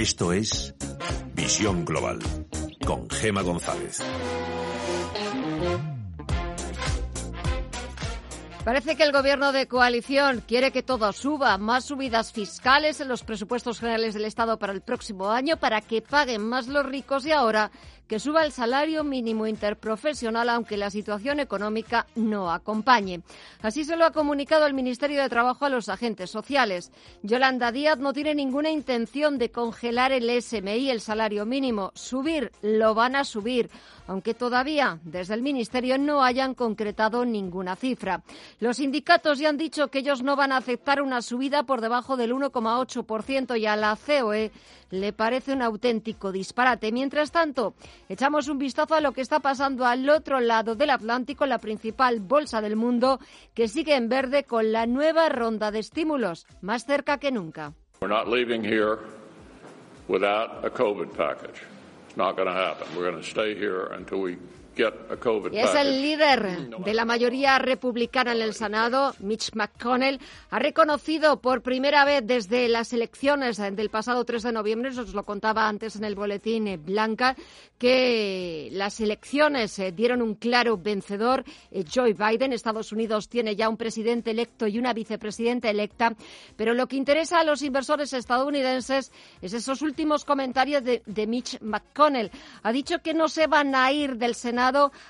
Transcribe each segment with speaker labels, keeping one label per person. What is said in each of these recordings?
Speaker 1: Esto es Visión Global con Gema González.
Speaker 2: Parece que el gobierno de coalición quiere que todo suba, más subidas fiscales en los presupuestos generales del Estado para el próximo año para que paguen más los ricos y ahora que suba el salario mínimo interprofesional aunque la situación económica no acompañe. Así se lo ha comunicado el Ministerio de Trabajo a los agentes sociales. Yolanda Díaz no tiene ninguna intención de congelar el SMI, el salario mínimo. Subir, lo van a subir, aunque todavía desde el Ministerio no hayan concretado ninguna cifra. Los sindicatos ya han dicho que ellos no van a aceptar una subida por debajo del 1,8% y a la COE le parece un auténtico disparate. Mientras tanto, echamos un vistazo a lo que está pasando al otro lado del Atlántico, la principal bolsa del mundo, que sigue en verde con la nueva ronda de estímulos, más cerca que nunca.
Speaker 3: We're not leaving here without a COVID package. It's not going to happen. We're going to stay here until we
Speaker 2: y es el líder de la mayoría republicana en el Senado, Mitch McConnell, ha reconocido por primera vez desde las elecciones del pasado 3 de noviembre, os lo contaba antes en el boletín eh, Blanca, que las elecciones eh, dieron un claro vencedor. Eh, Joe Biden, Estados Unidos tiene ya un presidente electo y una vicepresidenta electa, pero lo que interesa a los inversores estadounidenses es esos últimos comentarios de, de Mitch McConnell. Ha dicho que no se van a ir del Senado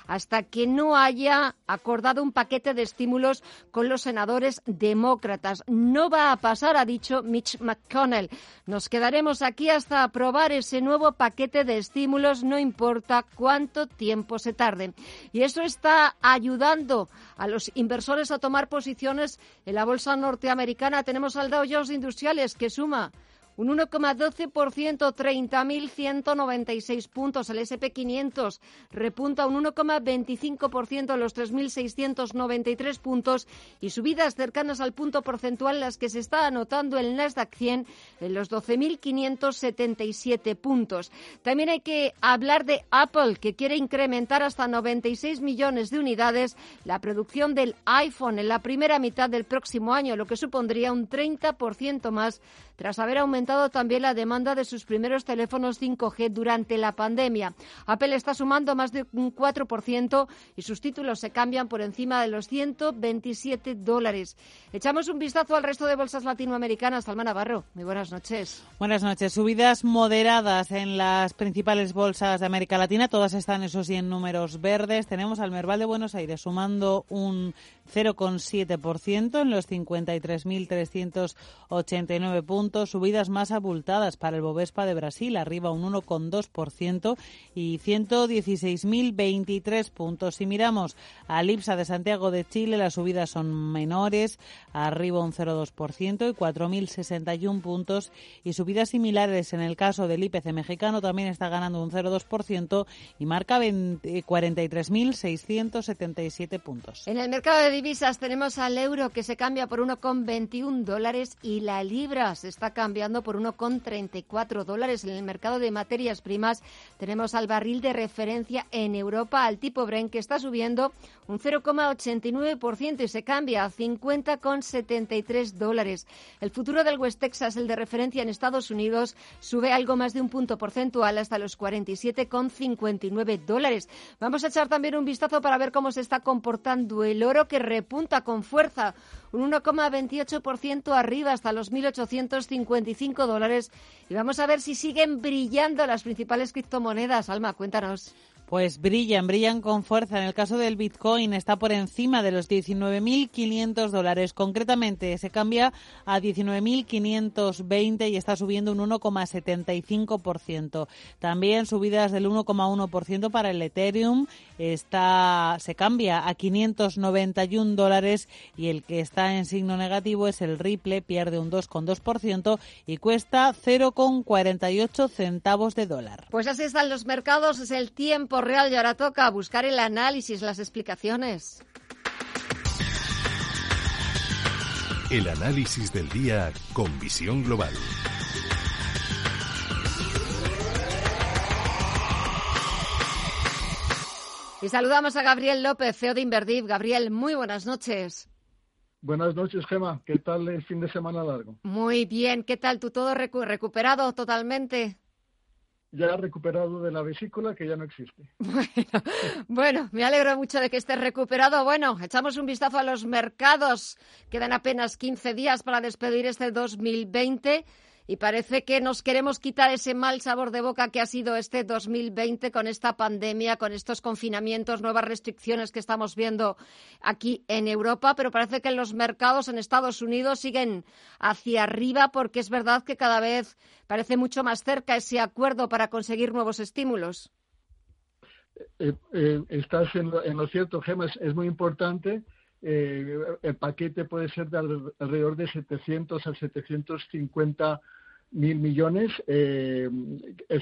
Speaker 2: hasta que no haya acordado un paquete de estímulos con los senadores demócratas. No va a pasar, ha dicho Mitch McConnell. Nos quedaremos aquí hasta aprobar ese nuevo paquete de estímulos, no importa cuánto tiempo se tarde. Y eso está ayudando a los inversores a tomar posiciones en la bolsa norteamericana. Tenemos al Dow Jones Industriales que suma un 1,12%, 30.196 puntos. El SP500 repunta un 1,25% los 3.693 puntos y subidas cercanas al punto porcentual las que se está anotando el Nasdaq 100 en los 12.577 puntos. También hay que hablar de Apple, que quiere incrementar hasta 96 millones de unidades la producción del iPhone en la primera mitad del próximo año, lo que supondría un 30% más tras haber aumentado también la demanda de sus primeros teléfonos 5G durante la pandemia. Apple está sumando más de un 4% y sus títulos se cambian por encima de los 127 dólares. Echamos un vistazo al resto de bolsas latinoamericanas. Salma Navarro, muy buenas noches.
Speaker 4: Buenas noches. Subidas moderadas en las principales bolsas de América Latina. Todas están, eso sí, en números verdes. Tenemos al Merval de Buenos Aires sumando un 0,7% en los 53.389 puntos, subidas más abultadas para el Bovespa de Brasil, arriba un 1,2% y 116.023 puntos. Si miramos al IPSA de Santiago de Chile, las subidas son menores, arriba un 0,2% y 4.061 puntos y subidas similares en el caso del IPC mexicano también está ganando un 0,2% y marca 43.677 puntos.
Speaker 2: En el mercado de divisas tenemos al euro que se cambia por 1,21 dólares y la libra se está cambiando por 1,34 dólares. En el mercado de materias primas tenemos al barril de referencia en Europa, al tipo Brent, que está subiendo un 0,89% y se cambia a 50,73 dólares. El futuro del West Texas, el de referencia en Estados Unidos, sube algo más de un punto porcentual hasta los 47,59 dólares. Vamos a echar también un vistazo para ver cómo se está comportando el oro que repunta con fuerza, un 1,28% arriba hasta los 1.855 dólares. Y vamos a ver si siguen brillando las principales criptomonedas. Alma, cuéntanos.
Speaker 4: Pues brillan, brillan con fuerza. En el caso del Bitcoin está por encima de los 19.500 dólares. Concretamente se cambia a 19.520 y está subiendo un 1,75%. También subidas del 1,1% para el Ethereum. Está, se cambia a 591 dólares y el que está en signo negativo es el Ripple, pierde un 2,2% y cuesta 0,48 centavos de dólar.
Speaker 2: Pues así están los mercados, es el tiempo real y ahora toca buscar el análisis, las explicaciones.
Speaker 1: El análisis del día con visión global.
Speaker 2: Y saludamos a Gabriel López, CEO de Inverdiv. Gabriel, muy buenas noches.
Speaker 5: Buenas noches, Gema. ¿Qué tal el fin de semana largo?
Speaker 2: Muy bien. ¿Qué tal? ¿Tú todo recuperado totalmente?
Speaker 5: Ya recuperado de la vesícula que ya no existe.
Speaker 2: Bueno, me alegro mucho de que estés recuperado. Bueno, echamos un vistazo a los mercados. Quedan apenas 15 días para despedir este 2020 y parece que nos queremos quitar ese mal sabor de boca que ha sido este 2020 con esta pandemia, con estos confinamientos, nuevas restricciones que estamos viendo aquí en Europa, pero parece que los mercados en Estados Unidos siguen hacia arriba porque es verdad que cada vez parece mucho más cerca ese acuerdo para conseguir nuevos estímulos.
Speaker 5: Eh, eh, estás en lo, cierto, Gemma, es, muy importante. Eh, el paquete puede ser de alrededor de 700 a 750 mil millones eh,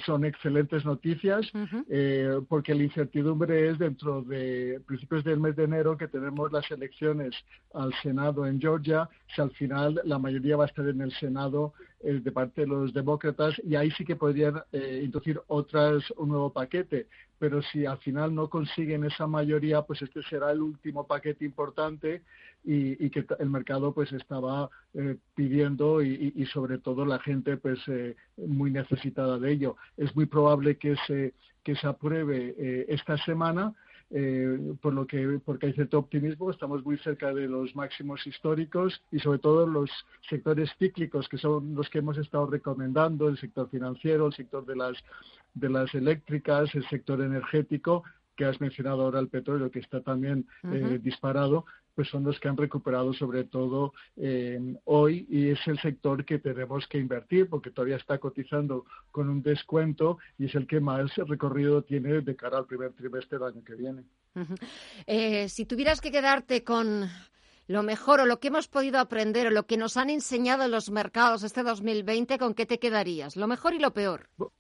Speaker 5: son excelentes noticias eh, porque la incertidumbre es dentro de principios del mes de enero que tenemos las elecciones al Senado en Georgia, si al final la mayoría va a estar en el Senado eh, de parte de los demócratas y ahí sí que podrían introducir otras un nuevo paquete. Pero si al final no consiguen esa mayoría, pues este será el último paquete importante y, que el mercado pues estaba eh, pidiendo y, sobre todo la gente pues eh, muy necesitada de ello. Es muy probable que se que se apruebe eh, esta semana. por lo que porque hay cierto optimismo estamos muy cerca de los máximos históricos y sobre todo los sectores cíclicos que son los que hemos estado recomendando el sector financiero el sector de las de las eléctricas el sector energético que has mencionado ahora el petróleo que está también disparado pues son los que han recuperado sobre todo eh, hoy y es el sector que tenemos que invertir porque todavía está cotizando con un descuento y es el que más recorrido tiene de cara al primer trimestre del año que viene.
Speaker 2: Eh, si tuvieras que quedarte con lo mejor o lo que hemos podido aprender o lo que nos han enseñado los mercados este 2020, ¿con qué te quedarías? Lo mejor y lo peor.
Speaker 5: Bueno,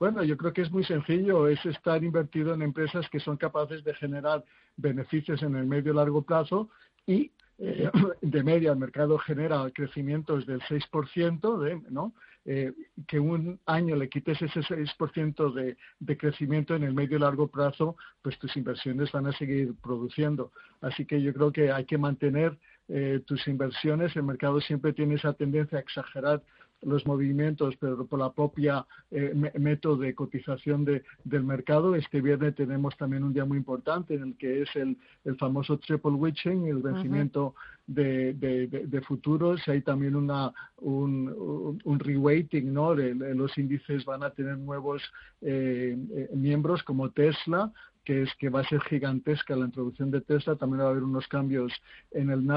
Speaker 5: yo creo que es muy sencillo, es estar invertido en empresas que son capaces de generar beneficios en el medio y largo plazo y eh, de media el mercado genera crecimientos del 6%, de, ¿no? Eh, que un año le quites ese 6% de, de crecimiento en el medio y largo plazo, pues tus inversiones van a seguir produciendo. Así que yo creo que hay que mantener eh, tus inversiones. El mercado siempre tiene esa tendencia a exagerar los movimientos, pero por la propia eh, método de cotización de, del mercado. Este viernes tenemos también un día muy importante en el que es el, el famoso triple witching, el vencimiento de, de, futuros. Hay también una, un, un, reweighting, ¿no? los índices van a tener nuevos eh, eh, miembros como Tesla, que es que va a ser gigantesca la introducción de Tesla, también va a haber unos cambios en el,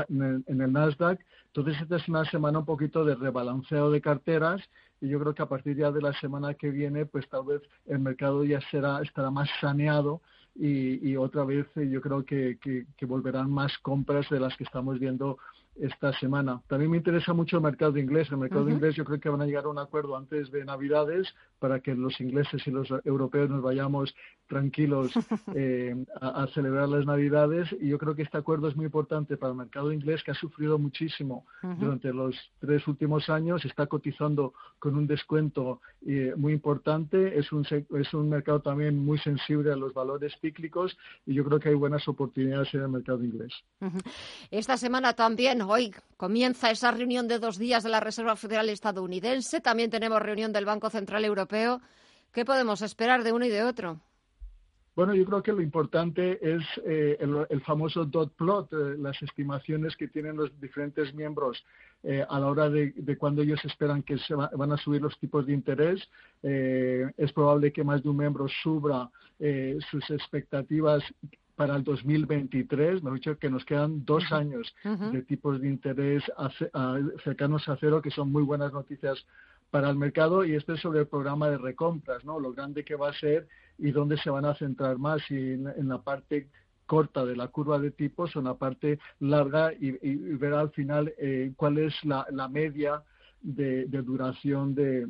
Speaker 5: en el, Nasdaq. Entonces, esta es una semana un poquito de rebalanceo de carteras y yo creo que a partir ya de la semana que viene, pues tal vez el mercado ya será, estará más saneado y, y otra vez eh, yo creo que, que, que volverán más compras de las que estamos viendo esta semana. También me interesa mucho el mercado inglés. El mercado inglés yo creo que van a llegar a un acuerdo antes de Navidades para que los ingleses y los europeos nos vayamos tranquilos eh, a, celebrar las Navidades. Y yo creo que este acuerdo es muy importante para el mercado inglés que ha sufrido muchísimo durante los tres últimos años. Está cotizando con un descuento eh, muy importante. Es un, es un mercado también muy sensible a los valores cíclicos y yo creo que hay buenas oportunidades en el mercado inglés.
Speaker 2: Esta semana también hoy comienza esa reunión de dos días de la Reserva Federal estadounidense. También tenemos reunión del Banco Central Europeo. ¿Qué podemos esperar de uno y de otro?
Speaker 5: Bueno, yo creo que lo importante es eh, el, famoso dot plot, eh, las estimaciones que tienen los diferentes miembros eh, a la hora de, de, cuando ellos esperan que se van a subir los tipos de interés. es probable que más de un miembro suba sus expectativas para el 2023, me he dicho que nos quedan dos años de tipos de interés cercanos a cero, que son muy buenas noticias para el mercado y esto es sobre el programa de recompras, ¿no? Lo grande que va a ser y dónde se van a centrar más, y en, la parte corta de la curva de tipos o en la parte larga y, ver al final eh, cuál es la, media de, duración de,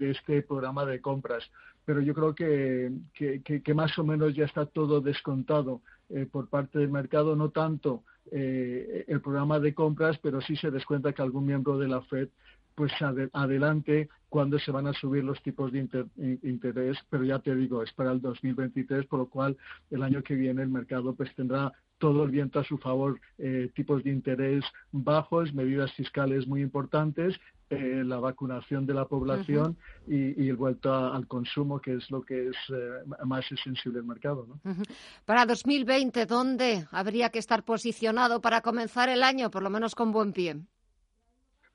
Speaker 5: este programa de compras pero yo creo que, que, más o menos ya está todo descontado eh, por parte del mercado, no tanto eh, el programa de compras, pero sí se descuenta que algún miembro de la Fed pues adelante cuando se van a subir los tipos de interés, pero ya te digo, es para el 2023, por lo cual el año que viene el mercado pues tendrá todo el viento a su favor, eh, tipos de interés bajos, medidas fiscales muy importantes, eh, la vacunación de la población y, el vuelto al consumo, que es lo que es eh, más sensible el mercado.
Speaker 2: Para 2020, ¿dónde habría que estar posicionado para comenzar el año, por lo menos con buen pie?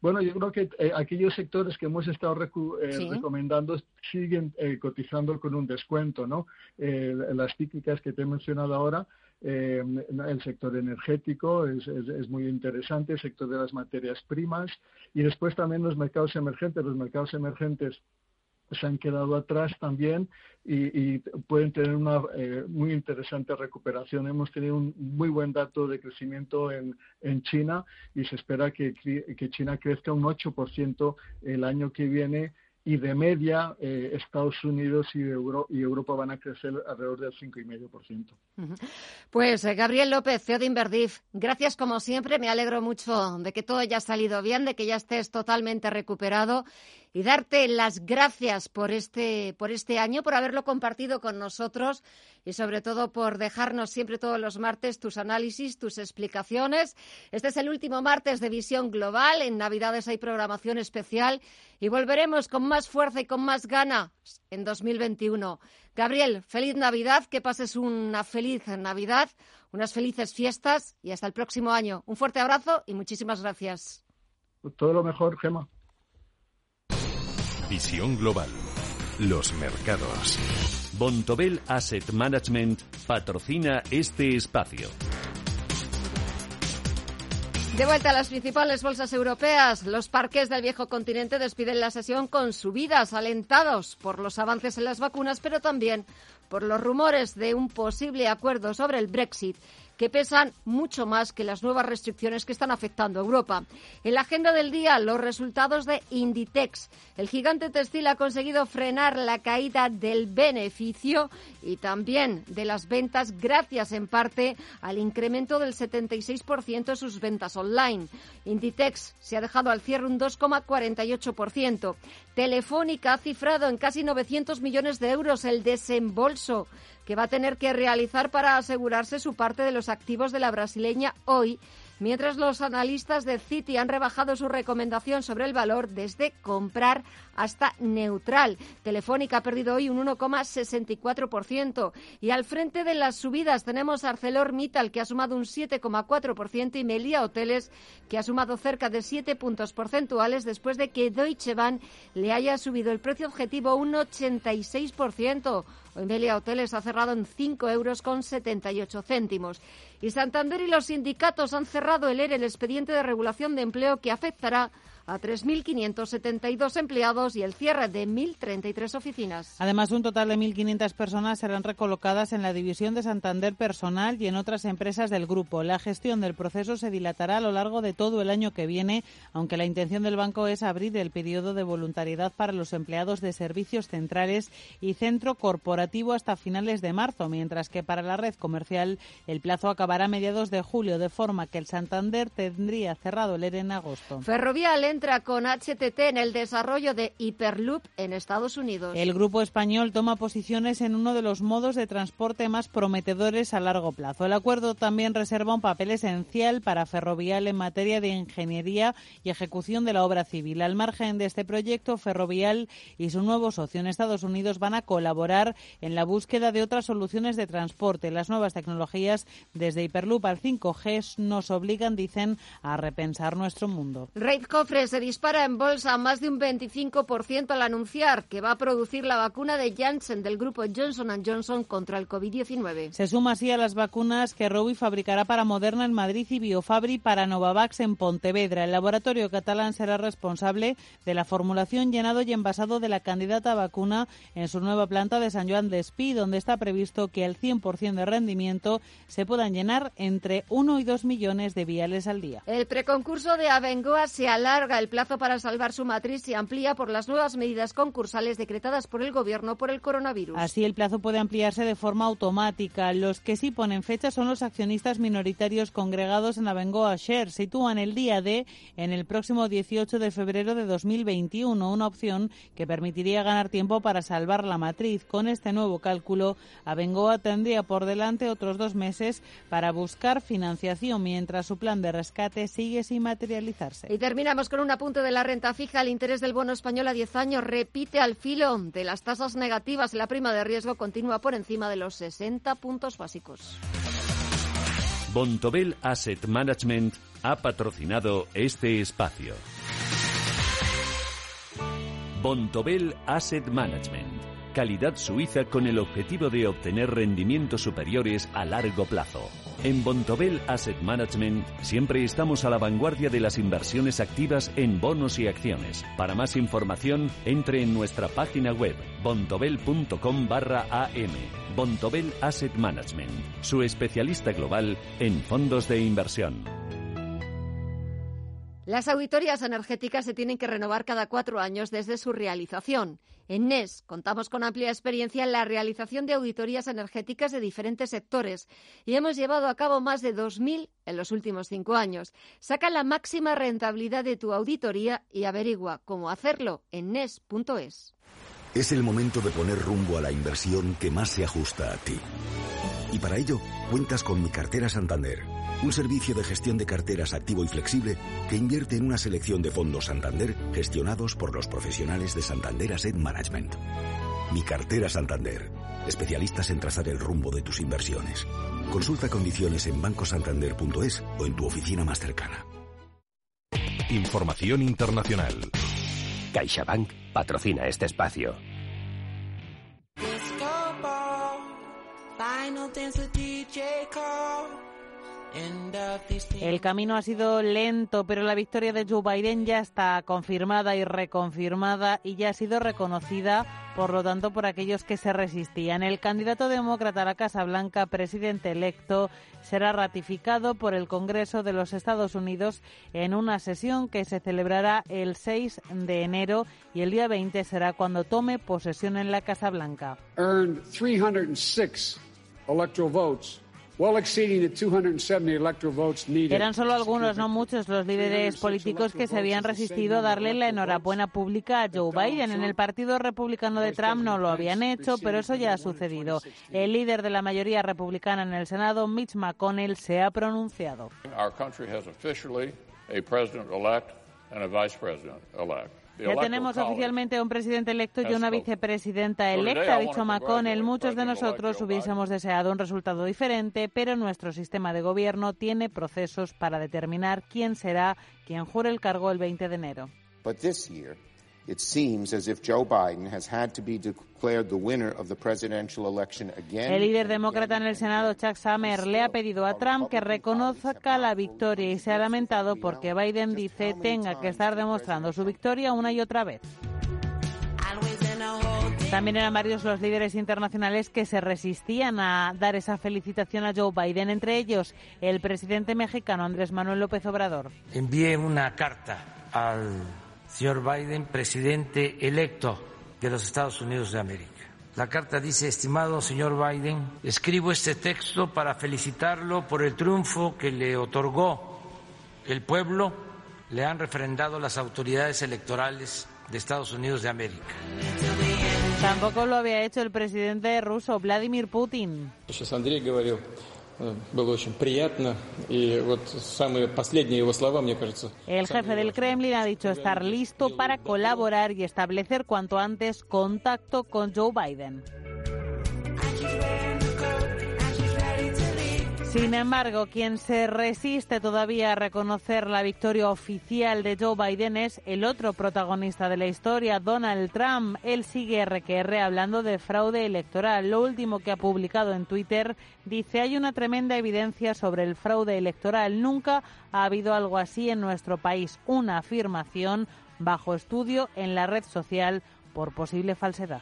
Speaker 5: Bueno, yo creo que aquellos sectores que hemos estado recomendando siguen cotizando con un descuento, ¿no? las típicas que te he mencionado ahora, eh, el sector energético es, muy interesante, el sector de las materias primas y después también los mercados emergentes. Los mercados emergentes se han quedado atrás también y, pueden tener una eh, muy interesante recuperación. Hemos tenido un muy buen dato de crecimiento en, China y se espera que, que China crezca un 8% el año que viene y de media eh, Estados Unidos y, y, Europa van a crecer alrededor del 5,5%.
Speaker 2: Pues eh, Gabriel López, CEO de Inverdif, gracias como siempre. Me alegro mucho de que todo haya salido bien, de que ya estés totalmente recuperado y darte las gracias por este, por este año, por haberlo compartido con nosotros y sobre todo por dejarnos siempre todos los martes tus análisis, tus explicaciones. Este es el último martes de Visión Global. En Navidades hay programación especial y volveremos con más fuerza y con más ganas en 2021. Gabriel, feliz Navidad, que pases una feliz Navidad, unas felices fiestas y hasta el próximo año. Un fuerte abrazo y muchísimas gracias.
Speaker 5: Todo lo mejor, Gema.
Speaker 1: Visión global. Los mercados. Bontobel Asset Management patrocina este espacio.
Speaker 2: De vuelta a las principales bolsas europeas, los parques del viejo continente despiden la sesión con subidas alentados por los avances en las vacunas, pero también por los rumores de un posible acuerdo sobre el Brexit que pesan mucho más que las nuevas restricciones que están afectando a Europa. En la agenda del día, los resultados de Inditex. El gigante textil ha conseguido frenar la caída del beneficio y también de las ventas gracias en parte al incremento del 76% de sus ventas online. Inditex se ha dejado al cierre un 2,48%. Telefónica ha cifrado en casi 900 millones de euros el desembolso que va a tener que realizar para asegurarse su parte de los activos de la brasileña hoy mientras los analistas de Citi han rebajado su recomendación sobre el valor desde comprar hasta neutral. Telefónica ha perdido hoy un 1,64% y al frente de las subidas tenemos ArcelorMittal que ha sumado un 7,4% y Melia Hoteles que ha sumado cerca de 7 puntos porcentuales después de que Deutsche Bank le haya subido el precio objetivo un 86%. Hoy Melia Hoteles ha cerrado en 5 euros con 78 céntimos. Y Santander y los sindicatos han cerrado el ERE, el expediente de regulación de empleo que afectará a 3.572 empleados y el cierre de 1.033 oficinas.
Speaker 4: Además, un total de 1.500 personas serán recolocadas en la división de Santander Personal y en otras empresas del grupo. La gestión del proceso se dilatará a lo largo de todo el año que viene, aunque la intención del banco es abrir el periodo de voluntariedad para los empleados de servicios centrales y centro corporativo hasta finales de marzo, mientras que para la red comercial el plazo acabará a mediados de julio, de forma que el Santander tendría cerrado el ERE en agosto.
Speaker 2: Ferrovial con HTT en el desarrollo de Hyperloop en Estados Unidos.
Speaker 4: El grupo español toma posiciones en uno de los modos de transporte más prometedores a largo plazo. El acuerdo también reserva un papel esencial para Ferrovial en materia de ingeniería y ejecución de la obra civil. Al margen de este proyecto, Ferrovial y su nuevo socio en Estados Unidos van a colaborar en la búsqueda de otras soluciones de transporte. Las nuevas tecnologías desde Hyperloop al 5G nos obligan, dicen, a repensar nuestro mundo.
Speaker 2: Se dispara en bolsa más de un 25% al anunciar que va a producir la vacuna de Janssen del grupo Johnson Johnson contra el COVID-19.
Speaker 4: Se suma así a las vacunas que Rovi fabricará para Moderna en Madrid y Biofabri para Novavax en Pontevedra. El laboratorio catalán será responsable de la formulación, llenado y envasado de la candidata vacuna en su nueva planta de San Joan de Espí, donde está previsto que al 100% de rendimiento se puedan llenar entre 1 y 2 millones de viales al día.
Speaker 2: El preconcurso de Abengoa se alarga el plazo para salvar su matriz se amplía por las nuevas medidas concursales decretadas por el Gobierno por el coronavirus.
Speaker 4: Así, el plazo puede ampliarse de forma automática. Los que sí ponen fecha son los accionistas minoritarios congregados en Abengoa Share. Sitúan el día D en el próximo 18 de febrero de 2021, una opción que permitiría ganar tiempo para salvar la matriz. Con este este nuevo cálculo, Abengoa tendría por delante otros dos meses para buscar financiación mientras su plan de rescate sigue sin materializarse.
Speaker 2: Y terminamos con un apunte de la renta fija. El interés del bono español a 10 años repite al filo de las tasas negativas. La prima de riesgo continúa por encima de los 60 puntos básicos.
Speaker 1: Bontobel Asset Management ha patrocinado este espacio. Bontobel Asset Management. Calidad suiza con el objetivo de obtener rendimientos superiores a largo plazo. En Bontobel Asset Management siempre estamos a la vanguardia de las inversiones activas en bonos y acciones. Para más información, entre en nuestra página web bontobel.com barra am. Bontobel Asset Management, su especialista global en fondos de inversión.
Speaker 2: Las auditorías energéticas se tienen que renovar cada cuatro años desde su realización. En NES contamos con amplia experiencia en la realización de auditorías energéticas de diferentes sectores y hemos llevado a cabo más de 2.000 en los últimos cinco años. Saca la máxima rentabilidad de tu auditoría y averigua cómo hacerlo en NES.es.
Speaker 6: Es el momento de poner rumbo a la inversión que más se ajusta a ti. Y para ello, cuentas con mi cartera Santander un servicio de gestión de carteras activo y flexible que invierte en una selección de fondos Santander gestionados por los profesionales de Santander Asset Management. Mi cartera Santander. Especialistas en trazar el rumbo de tus inversiones. Consulta condiciones en bancosantander.es o en tu oficina más cercana.
Speaker 1: Información internacional.
Speaker 7: CaixaBank patrocina este espacio.
Speaker 4: El camino ha sido lento, pero la victoria de Joe Biden ya está confirmada y reconfirmada y ya ha sido reconocida, por lo tanto, por aquellos que se resistían. El candidato demócrata a la Casa Blanca, presidente electo, será ratificado por el Congreso de los Estados Unidos en una sesión que se celebrará el 6 de enero y el día 20 será cuando tome posesión en la Casa Blanca.
Speaker 8: Earned 306 electoral votes
Speaker 4: eran solo algunos, no muchos, los líderes políticos que se habían resistido a darle la enhorabuena pública a Joe Biden. En el Partido Republicano de Trump no lo habían hecho, pero eso ya ha sucedido. El líder de la mayoría republicana en el Senado, Mitch McConnell, se ha pronunciado. Ya tenemos oficialmente un presidente electo y una vicepresidenta electa, ha dicho McConnell. Muchos de nosotros hubiésemos deseado un resultado diferente, pero nuestro sistema de gobierno tiene procesos para determinar quién será quien jure el cargo el 20 de enero. El líder demócrata en el Senado, Chuck Schumer, le ha pedido a Trump que reconozca la victoria y se ha lamentado porque Biden dice tenga que estar demostrando su victoria una y otra vez. También eran varios los líderes internacionales que se resistían a dar esa felicitación a Joe Biden, entre ellos el presidente mexicano Andrés Manuel López Obrador.
Speaker 9: Envié una carta al señor Biden, presidente electo de los Estados Unidos de América. La carta dice, estimado señor Biden, escribo este texto para felicitarlo por el triunfo que le otorgó el pueblo, le han refrendado las autoridades electorales de Estados Unidos de América.
Speaker 4: Tampoco lo había hecho el presidente ruso, Vladimir Putin. El jefe del Kremlin ha dicho estar listo para colaborar y establecer cuanto antes contacto con Joe Biden. Sin embargo, quien se resiste todavía a reconocer la victoria oficial de Joe Biden es el otro protagonista de la historia, Donald Trump. Él sigue RQR hablando de fraude electoral. Lo último que ha publicado en Twitter dice hay una tremenda evidencia sobre el fraude electoral. Nunca ha habido algo así en nuestro país. Una afirmación bajo estudio en la red social por posible falsedad.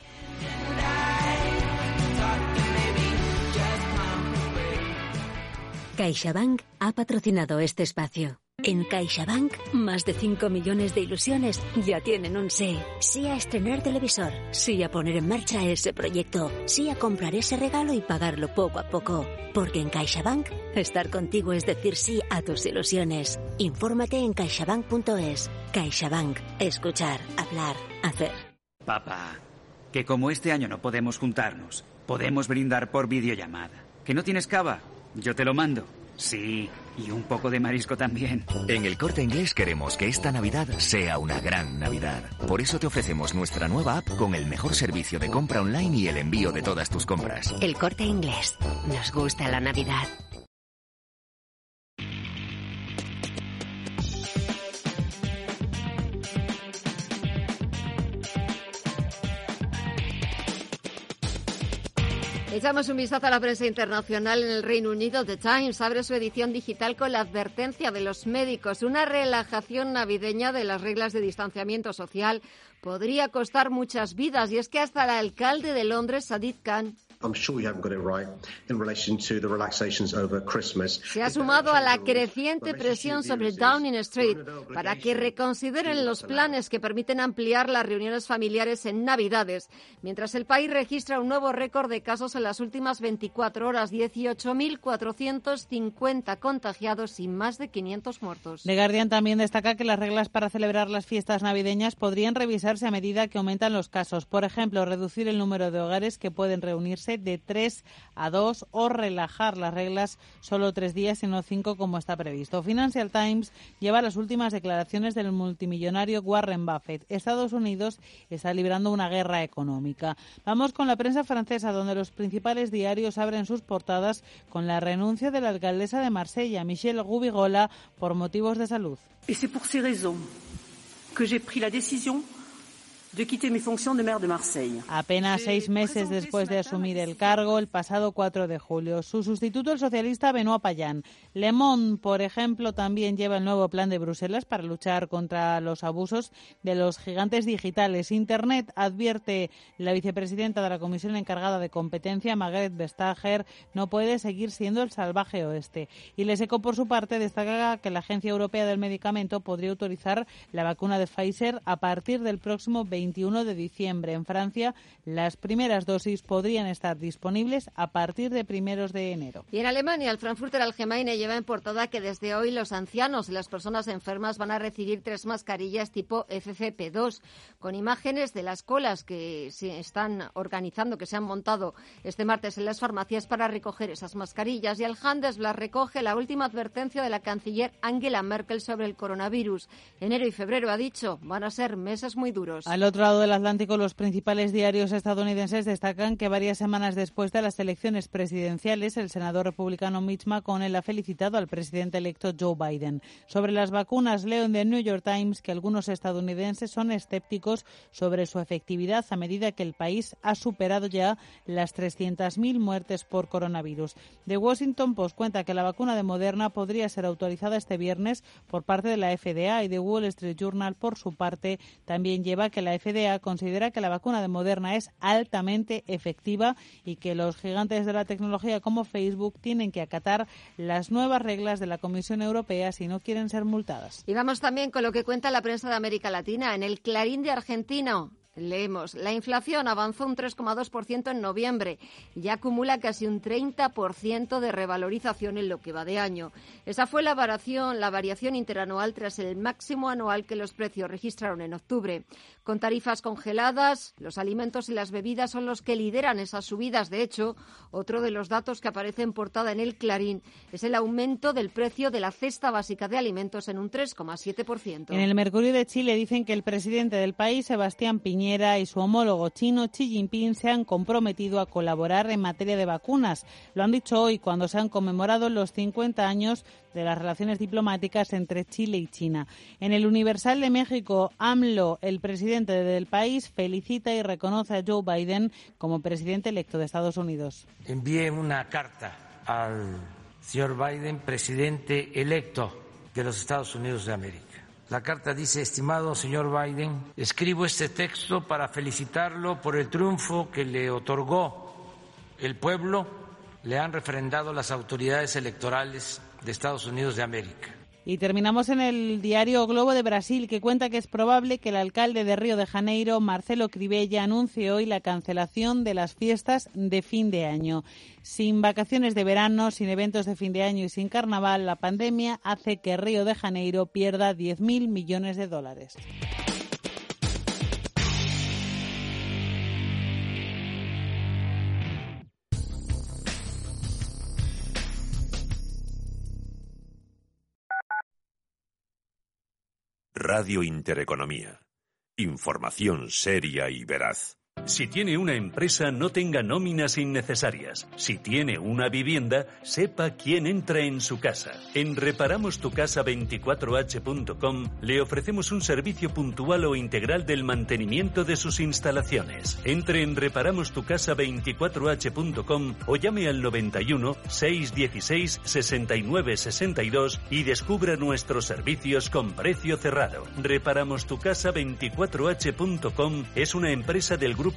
Speaker 10: CaixaBank ha patrocinado este espacio. En CaixaBank, más de 5 millones de ilusiones ya tienen un sí. Sí a estrenar televisor, sí a poner en marcha ese proyecto, sí a comprar ese regalo y pagarlo poco a poco. Porque en CaixaBank, estar contigo es decir sí a tus ilusiones. Infórmate en caixabank.es. CaixaBank. Escuchar, hablar, hacer.
Speaker 7: Papá.
Speaker 11: Que como este año no podemos juntarnos, podemos brindar por videollamada. ¿Que no tienes cava? Yo te lo mando. Sí, y un poco de marisco también.
Speaker 12: En el corte inglés queremos que esta Navidad sea una gran Navidad. Por eso te ofrecemos nuestra nueva app con el mejor servicio de compra online y el envío de todas tus compras.
Speaker 10: El corte inglés. Nos gusta la Navidad.
Speaker 2: Echamos un vistazo a la prensa internacional en el Reino Unido. The Times abre su edición digital con la advertencia de los médicos. Una relajación navideña de las reglas de distanciamiento social podría costar muchas vidas. Y es que hasta el alcalde de Londres, Sadid Khan, se ha sumado a la creciente presión sobre Downing Street para que reconsideren los planes que permiten ampliar las reuniones familiares en Navidades, mientras el país registra un nuevo récord de casos en las últimas 24 horas, 18.450 contagiados y más de 500 muertos.
Speaker 4: The Guardian también destaca que las reglas para celebrar las fiestas navideñas podrían revisarse a medida que aumentan los casos. Por ejemplo, reducir el número de hogares que pueden reunirse de tres a dos o relajar las reglas solo tres días y no cinco como está previsto. Financial Times lleva las últimas declaraciones del multimillonario Warren Buffett. Estados Unidos está librando una guerra económica. Vamos con la prensa francesa, donde los principales diarios abren sus portadas con la renuncia de la alcaldesa de Marsella, Michelle Gubigola, por motivos de salud.
Speaker 13: Y es por ces raisons que j'ai pris la décision
Speaker 4: Apenas seis meses después de asumir el cargo, el pasado 4 de julio. Su sustituto, el socialista Benoît Payán. Le Monde, por ejemplo, también lleva el nuevo plan de Bruselas para luchar contra los abusos de los gigantes digitales. Internet advierte la vicepresidenta de la Comisión encargada de competencia, Margaret Vestager, no puede seguir siendo el salvaje oeste. Y Leseco, por su parte, destaca que la Agencia Europea del Medicamento podría autorizar la vacuna de Pfizer a partir del próximo 20 21 de diciembre. En Francia, las primeras dosis podrían estar disponibles a partir de primeros de enero.
Speaker 2: Y en Alemania, el Frankfurter Allgemeine lleva en portada que desde hoy los ancianos y las personas enfermas van a recibir tres mascarillas tipo FFP2, con imágenes de las colas que se están organizando, que se han montado este martes en las farmacias para recoger esas mascarillas. Y el Handelsblatt recoge la última advertencia de la canciller Angela Merkel sobre el coronavirus. Enero y febrero, ha dicho, van a ser meses muy duros
Speaker 4: otro lado del Atlántico, los principales diarios estadounidenses destacan que varias semanas después de las elecciones presidenciales, el senador republicano Mitch McConnell ha felicitado al presidente electo Joe Biden. Sobre las vacunas, leo en The New York Times que algunos estadounidenses son escépticos sobre su efectividad a medida que el país ha superado ya las 300.000 muertes por coronavirus. The Washington Post cuenta que la vacuna de Moderna podría ser autorizada este viernes por parte de la FDA y The Wall Street Journal, por su parte, también lleva que FDA considera que la vacuna de Moderna es altamente efectiva y que los gigantes de la tecnología como Facebook tienen que acatar las nuevas reglas de la Comisión Europea si no quieren ser multadas.
Speaker 2: Y vamos también con lo que cuenta la prensa de América Latina. En el Clarín de Argentino, Leemos, la inflación avanzó un 3,2% en noviembre y acumula casi un 30% de revalorización en lo que va de año. Esa fue la variación, la variación interanual tras el máximo anual que los precios registraron en octubre. Con tarifas congeladas, los alimentos y las bebidas son los que lideran esas subidas. De hecho, otro de los datos que aparece en portada en el Clarín es el aumento del precio de la cesta básica de alimentos en un 3,7%.
Speaker 4: En el Mercurio de Chile dicen que el presidente del país, Sebastián Piñera, y su homólogo chino Xi Jinping se han comprometido a colaborar en materia de vacunas. Lo han dicho hoy cuando se han conmemorado los 50 años de las relaciones diplomáticas entre Chile y China. En el Universal de México, AMLO, el presidente del país, felicita y reconoce a Joe Biden como presidente electo de Estados Unidos.
Speaker 9: Envié una carta al señor Biden, presidente electo de los Estados Unidos de América la carta dice, estimado señor Biden, escribo este texto para felicitarlo por el triunfo que le otorgó el pueblo, le han refrendado las autoridades electorales de Estados Unidos de América.
Speaker 4: Y terminamos en el diario Globo de Brasil, que cuenta que es probable que el alcalde de Río de Janeiro, Marcelo Cribella, anuncie hoy la cancelación de las fiestas de fin de año. Sin vacaciones de verano, sin eventos de fin de año y sin carnaval, la pandemia hace que Río de Janeiro pierda 10.000 millones de dólares.
Speaker 14: Radio Intereconomía. Información seria y veraz.
Speaker 1: Si tiene una empresa, no tenga nóminas innecesarias. Si tiene una vivienda, sepa quién entra en su casa. En reparamostucasa24h.com le ofrecemos un servicio puntual o integral del mantenimiento de sus instalaciones. Entre en reparamostucasa24h.com o llame al 91 616 69 62 y descubra nuestros servicios con precio cerrado. Reparamostucasa24h.com es una empresa del grupo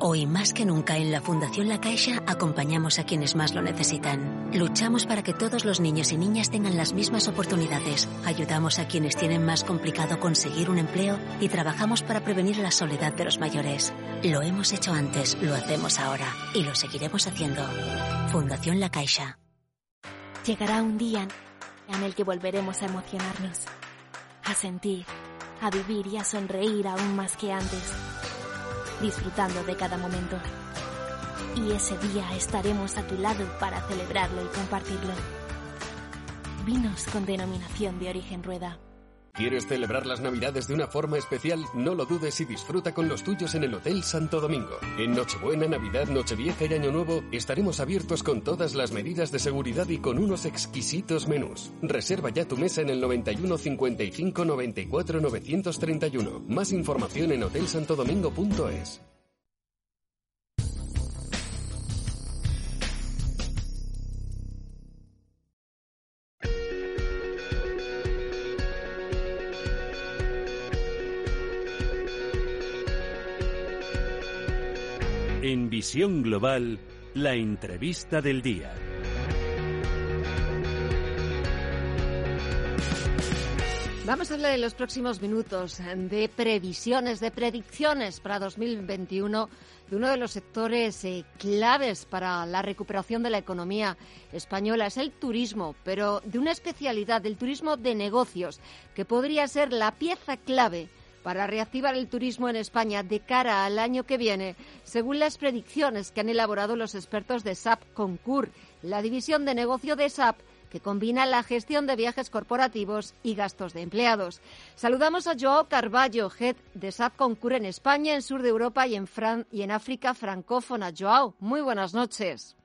Speaker 10: Hoy más que nunca en la Fundación La Caixa acompañamos a quienes más lo necesitan. Luchamos para que todos los niños y niñas tengan las mismas oportunidades. Ayudamos a quienes tienen más complicado conseguir un empleo y trabajamos para prevenir la soledad de los mayores. Lo hemos hecho antes, lo hacemos ahora y lo seguiremos haciendo. Fundación La Caixa.
Speaker 15: Llegará un día en el que volveremos a emocionarnos, a sentir, a vivir y a sonreír aún más que antes disfrutando de cada momento. Y ese día estaremos a tu lado para celebrarlo y compartirlo. Vinos con denominación de origen rueda.
Speaker 16: ¿Quieres celebrar las Navidades de una forma especial? No lo dudes y disfruta con los tuyos en el Hotel Santo Domingo. En Nochebuena, Navidad, Nochevieja y Año Nuevo estaremos abiertos con todas las medidas de seguridad y con unos exquisitos menús. Reserva ya tu mesa en el 91 55 94 931. Más información en hotelsantodomingo.es.
Speaker 1: En Visión Global, la entrevista del día.
Speaker 2: Vamos a hablar en los próximos minutos de previsiones, de predicciones para 2021 de uno de los sectores eh, claves para la recuperación de la economía española. Es el turismo, pero de una especialidad, del turismo de negocios, que podría ser la pieza clave para reactivar el turismo en España de cara al año que viene, según las predicciones que han elaborado los expertos de SAP Concur, la división de negocio de SAP que combina la gestión de viajes corporativos y gastos de empleados. Saludamos a Joao Carballo, head de SAP Concur en España, en sur de Europa y en, y en África francófona. Joao, muy buenas noches.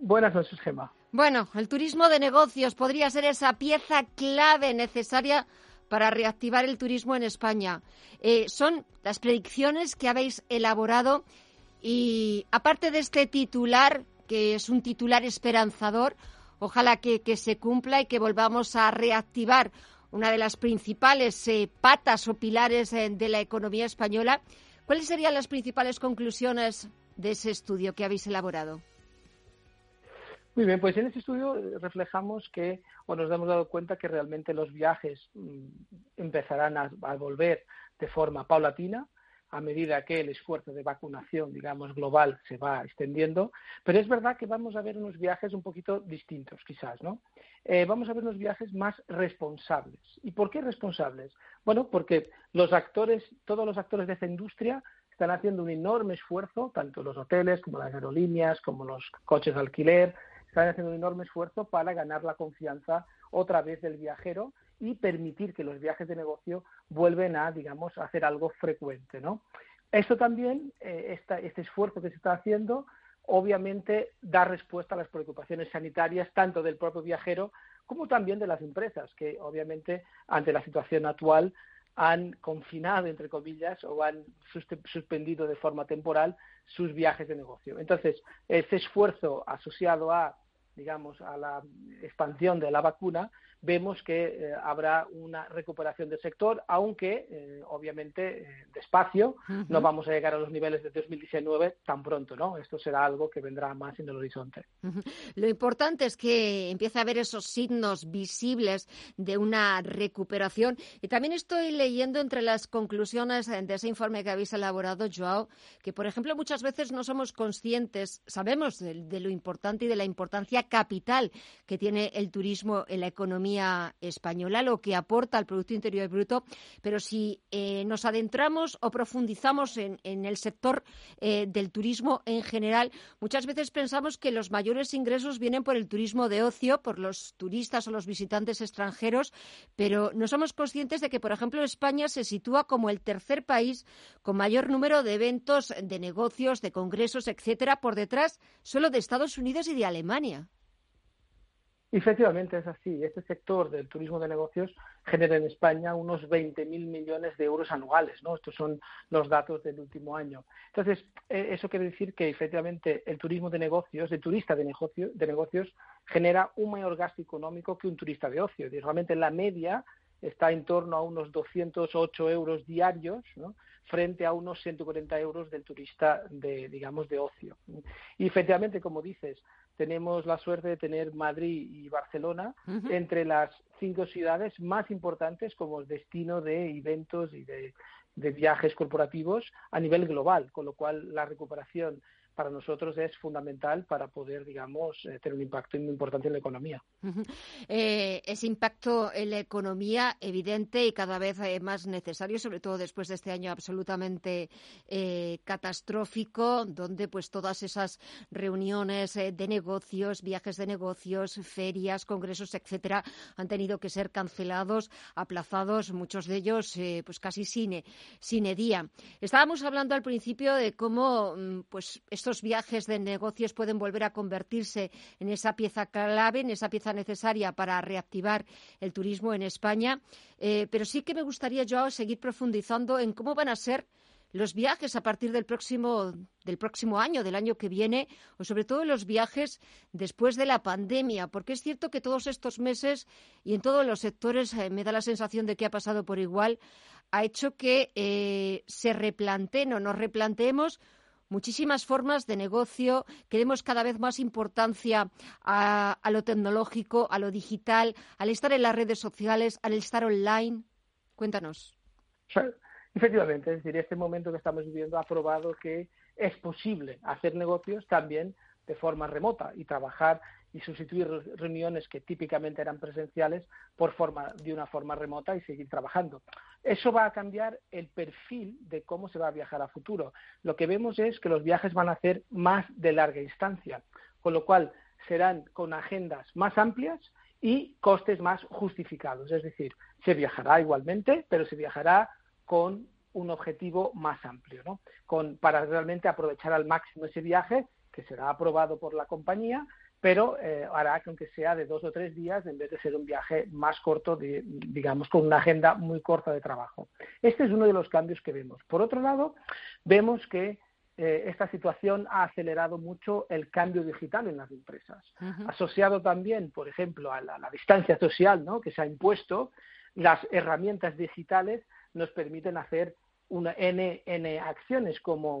Speaker 17: Buenas noches, Gemma.
Speaker 2: Bueno, el turismo de negocios podría ser esa pieza clave necesaria para reactivar el turismo en España. Eh, son las predicciones que habéis elaborado y aparte de este titular, que es un titular esperanzador, ojalá que, se cumpla y que volvamos a reactivar una de las principales eh, patas o pilares eh, de la economía española. ¿Cuáles serían las principales conclusiones de ese estudio que habéis elaborado?
Speaker 17: Muy bien, pues en este estudio eh, reflejamos que, o nos hemos dado cuenta que realmente los viajes mm, empezarán a, volver de forma paulatina a medida que el esfuerzo de vacunación, digamos, global se va extendiendo, pero es verdad que vamos a ver unos viajes un poquito distintos, quizás, ¿no? Eh, vamos a ver unos viajes más responsables. ¿Y por qué responsables? Bueno, porque los actores, todos los actores de esta industria están haciendo un enorme esfuerzo, tanto los hoteles como las aerolíneas, como los coches de alquiler, están haciendo un enorme esfuerzo para ganar la confianza otra vez del viajero y permitir que los viajes de negocio vuelven a, digamos, hacer algo frecuente, ¿no? Esto también, eh, este esfuerzo que se está haciendo, obviamente da respuesta a las preocupaciones sanitarias tanto del propio viajero como también de las empresas, que obviamente ante la situación actual han confinado, entre comillas, o han suspendido de forma temporal sus viajes de negocio. Entonces, ese esfuerzo asociado a, digamos, a la expansión de la vacuna, vemos que eh, habrá una recuperación del sector, aunque eh, obviamente eh, despacio, no vamos a llegar a los niveles de 2019 tan pronto, ¿no? Esto será algo que vendrá más en el horizonte.
Speaker 2: Lo importante es que empiece a haber esos signos visibles de una recuperación. Y también estoy leyendo entre las conclusiones de ese informe que habéis elaborado, Joao, que, por ejemplo, muchas veces no somos conscientes, sabemos de lo importante y de la importancia capital que tiene el turismo en la economía española, lo que aporta al Producto Interior Bruto, pero si eh, nos adentramos o profundizamos en, el sector eh, del turismo en general, muchas veces pensamos que los mayores ingresos vienen por el turismo de ocio, por los turistas o los visitantes extranjeros, pero no somos conscientes de que, por ejemplo, España se sitúa como el tercer país con mayor número de eventos, de negocios, de congresos, etcétera, por detrás solo de Estados Unidos y de Alemania.
Speaker 17: Efectivamente es así. Este sector del turismo de negocios genera en España unos 20.000 millones de euros anuales. ¿no? Estos son los datos del último año. Entonces, eh, eso quiere decir que efectivamente el turismo de negocios, el turista de, de negocios, genera un mayor gasto económico que un turista de ocio. Y realmente la media está en torno a unos 208 euros diarios, ¿no? frente a unos 140 euros del turista de, digamos, de ocio. Y efectivamente, como dices, tenemos la suerte de tener Madrid y Barcelona entre las cinco ciudades más importantes como destino de eventos y de, de viajes corporativos a nivel global, con lo cual la recuperación para nosotros es fundamental para poder, digamos, eh, tener un impacto muy importante en la economía.
Speaker 2: Eh, ese impacto en la economía evidente y cada vez eh, más necesario, sobre todo después de este año absolutamente catastrófico, donde pues todas esas reuniones de negocios, viajes de negocios, ferias, congresos, etcétera, han tenido que ser cancelados, aplazados, muchos de ellos pues casi sin, sin. Estábamos hablando al principio de cómo mm, pues esto estos viajes de negocios pueden volver a convertirse en esa pieza clave, en esa pieza necesaria para reactivar el turismo en España. Eh, pero sí que me gustaría, yo seguir profundizando en cómo van a ser los viajes a partir del próximo, del próximo año, del año que viene, o sobre todo los viajes después de la pandemia, porque es cierto que todos estos meses y en todos los sectores eh, me da la sensación de que ha pasado por igual, ha hecho que eh, se replanteen o nos replanteemos muchísimas formas de negocio, que demos cada vez más importancia a, lo tecnológico, a lo digital, al estar en las redes sociales, al estar online. Cuéntanos.
Speaker 17: Efectivamente, es decir, este momento que estamos viviendo ha probado que es posible hacer negocios también de forma remota y trabajar y sustituir reuniones que típicamente eran presenciales por forma de una forma remota y seguir trabajando. Eso va a cambiar el perfil de cómo se va a viajar a futuro. Lo que vemos es que los viajes van a ser más de larga instancia, con lo cual serán con agendas más amplias y costes más justificados. Es decir, se viajará igualmente, pero se viajará con un objetivo más amplio, ¿no? Con, para realmente aprovechar al máximo ese viaje que será aprobado por la compañía pero eh, hará que aunque sea de dos o tres días, en vez de ser un viaje más corto, digamos, con una agenda muy corta de trabajo. Este es uno de los cambios que vemos. Por otro lado, vemos que eh, esta situación ha acelerado mucho el cambio digital en las empresas. Asociado también, por ejemplo, a la, distancia social ¿no? que se ha impuesto, las herramientas digitales nos permiten hacer una N, N acciones como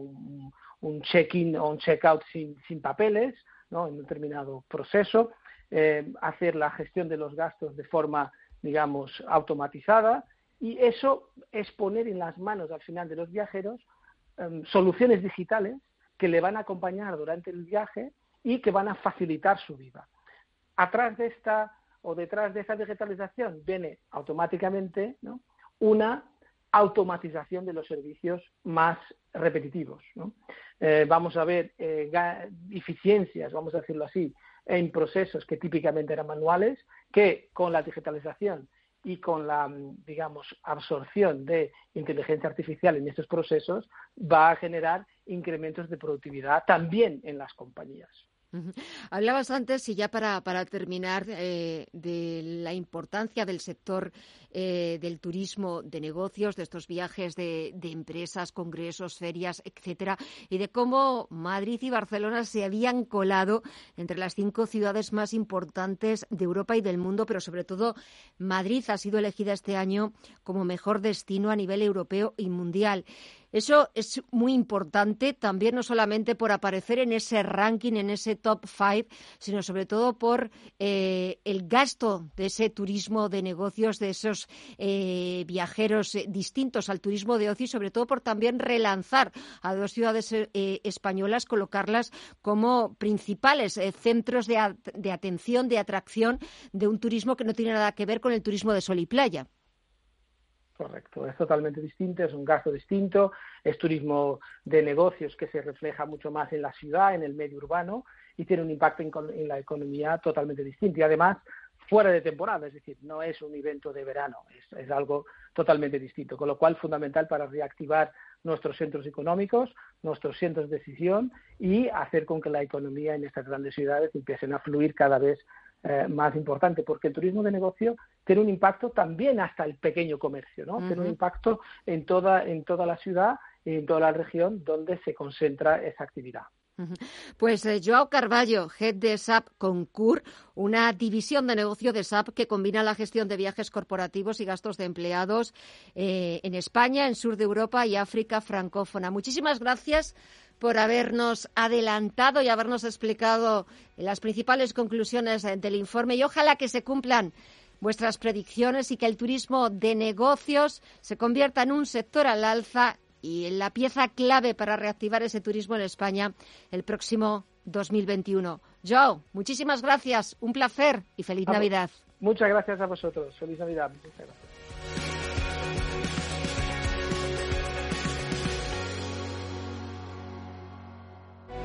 Speaker 17: un, check-in o un check-out sin papeles, en un determinado proceso, eh, hacer la gestión de los gastos de forma, digamos, automatizada y eso es poner en las manos al final de los viajeros em, soluciones digitales que le van a acompañar durante el viaje y que van a facilitar su vida. Atrás de esta o detrás de esa digitalización viene automáticamente una automatización de los servicios más repetitivos. Eh, vamos a ver eh, eficiencias, vamos a decirlo así, en procesos que típicamente eran manuales, que con la digitalización y con la, digamos, absorción de inteligencia artificial en estos procesos, va a generar incrementos de productividad también en las compañías.
Speaker 2: Hablabas antes, y ya para, terminar, eh, de la importancia del sector eh, del turismo de negocios, de estos viajes de, empresas, congresos, ferias, etcétera, y de cómo Madrid y Barcelona se habían colado entre las cinco ciudades más importantes de Europa y del mundo, pero sobre todo Madrid ha sido elegida este año como mejor destino a nivel europeo y mundial. Eso es muy importante también no solamente por aparecer en ese ranking, en ese top five, sino sobre todo por eh, el gasto de ese turismo de negocios, de esos eh, viajeros eh, distintos al turismo de ocio y sobre todo por también relanzar a dos ciudades españolas, colocarlas como principales centros de atención, de atracción de un turismo que no tiene nada que ver con el turismo de sol y playa.
Speaker 17: Correcto, es totalmente distinto, es un gasto distinto, es turismo de negocios que se refleja mucho más en la ciudad, en el medio urbano y tiene un impacto en, la economía totalmente distinto. Y además, fuera de temporada, es decir, no es un evento de verano, es, es algo totalmente distinto, con lo cual fundamental para reactivar nuestros centros económicos, nuestros centros de decisión y hacer con que la economía en estas grandes ciudades empiecen a fluir cada vez eh, más importante, porque el turismo de negocio tiene un impacto también hasta el pequeño comercio, ¿no? Tiene un impacto en toda, en toda la ciudad y en toda la región donde se concentra esa actividad.
Speaker 2: Pues eh, Joao Carballo, head de SAP Concur, una división de negocio de SAP que combina la gestión de viajes corporativos y gastos de empleados eh, en España, en sur de Europa y África francófona. Muchísimas gracias por habernos adelantado y habernos explicado las principales conclusiones del informe y ojalá que se cumplan vuestras predicciones y que el turismo de negocios se convierta en un sector al alza y en la pieza clave para reactivar ese turismo en España el próximo 2021. Joe, muchísimas gracias, un placer y feliz Navidad.
Speaker 17: Muchas gracias a vosotros. Feliz Navidad.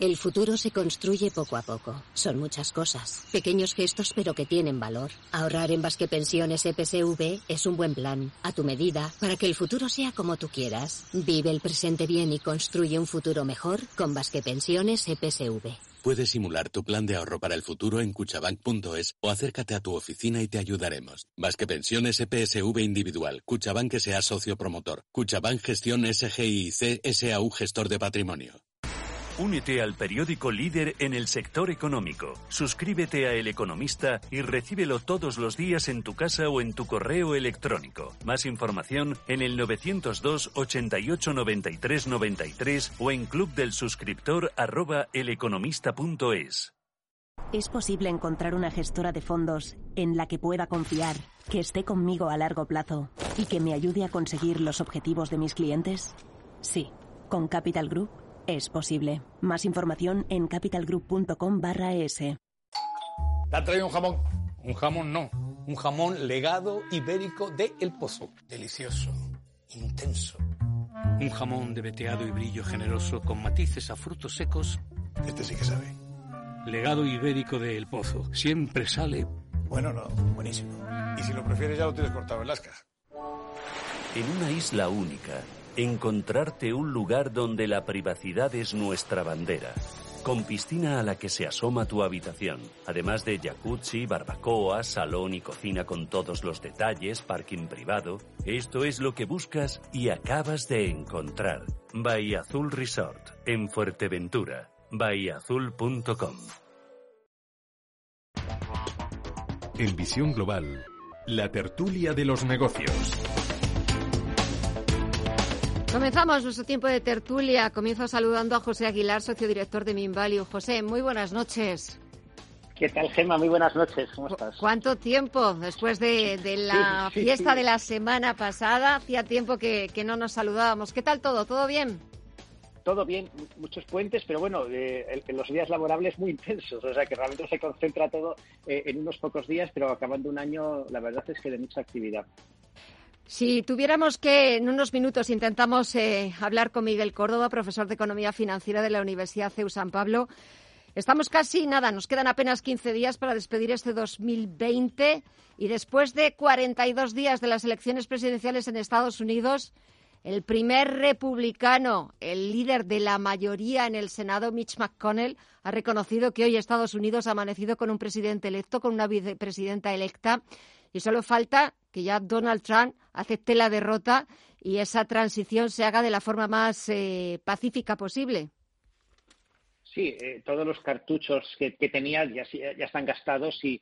Speaker 18: El futuro se construye poco a poco. Son muchas cosas. Pequeños gestos pero que tienen valor. Ahorrar en Basque Pensiones EPSV es un buen plan. A tu medida, para que el futuro sea como tú quieras. Vive el presente bien y construye un futuro mejor con Basque Pensiones EPSV.
Speaker 19: Puedes simular tu plan de ahorro para el futuro en cuchabank.es o acércate a tu oficina y te ayudaremos. Basque Pensiones EPSV Individual. Cuchabank sea socio promotor. Cuchabank Gestión SGIC SAU Gestor de Patrimonio.
Speaker 1: Únete al periódico líder en el sector económico. Suscríbete a El Economista y recíbelo todos los días en tu casa o en tu correo electrónico. Más información en el 902 88 93 93 o en club del suscriptor arroba eleconomista.es.
Speaker 20: ¿Es posible encontrar una gestora de fondos en la que pueda confiar, que esté conmigo a largo plazo y que me ayude a conseguir los objetivos de mis clientes? Sí, con Capital Group es posible. Más información en capitalgroup.com barra es.
Speaker 21: ¿Te han traído un jamón? Un jamón no. Un jamón legado ibérico de El Pozo. Delicioso. Intenso. Un jamón de veteado y brillo generoso con matices a frutos secos. Este sí que sabe. Legado ibérico de El Pozo. Siempre sale. Bueno, no. Buenísimo. Y si lo prefieres ya lo tienes cortado en lasca.
Speaker 1: En una isla única encontrarte un lugar donde la privacidad es nuestra bandera. Con piscina a la que se asoma tu habitación, además de jacuzzi, barbacoa, salón y cocina con todos los detalles, parking privado, esto es lo que buscas y acabas de encontrar. Bahía Azul Resort, en Fuerteventura. bahiaazul.com
Speaker 22: En Visión Global, la tertulia de los negocios.
Speaker 2: Comenzamos nuestro tiempo de tertulia. Comienzo saludando a José Aguilar, socio director de Minvalue. José, muy buenas noches.
Speaker 23: ¿Qué tal, Gemma? Muy buenas noches. ¿Cómo estás?
Speaker 2: ¿Cuánto tiempo después de, la fiesta de la semana pasada? Hacía tiempo que, no nos saludábamos. ¿Qué tal todo? ¿Todo bien?
Speaker 23: todo bien, muchos puentes, pero bueno, eh, los días laborables muy intensos, o sea que realmente se concentra todo eh, en unos pocos días, pero acabando un año, la verdad es que de mucha actividad.
Speaker 2: Si tuviéramos que, en unos minutos, intentamos eh, hablar con Miguel Córdoba, profesor de Economía Financiera de la Universidad CEU San Pablo. Estamos casi, nada, nos quedan apenas 15 días para despedir este 2020 y después de 42 días de las elecciones presidenciales en Estados Unidos, el primer republicano, el líder de la mayoría en el Senado, Mitch McConnell, ha reconocido que hoy Estados Unidos ha amanecido con un presidente electo, con una vicepresidenta electa, y solo falta que ya Donald Trump acepte la derrota y esa transición se haga de la forma más eh, pacífica posible.
Speaker 23: Sí, eh, todos los cartuchos que, tenía ya, están gastados y,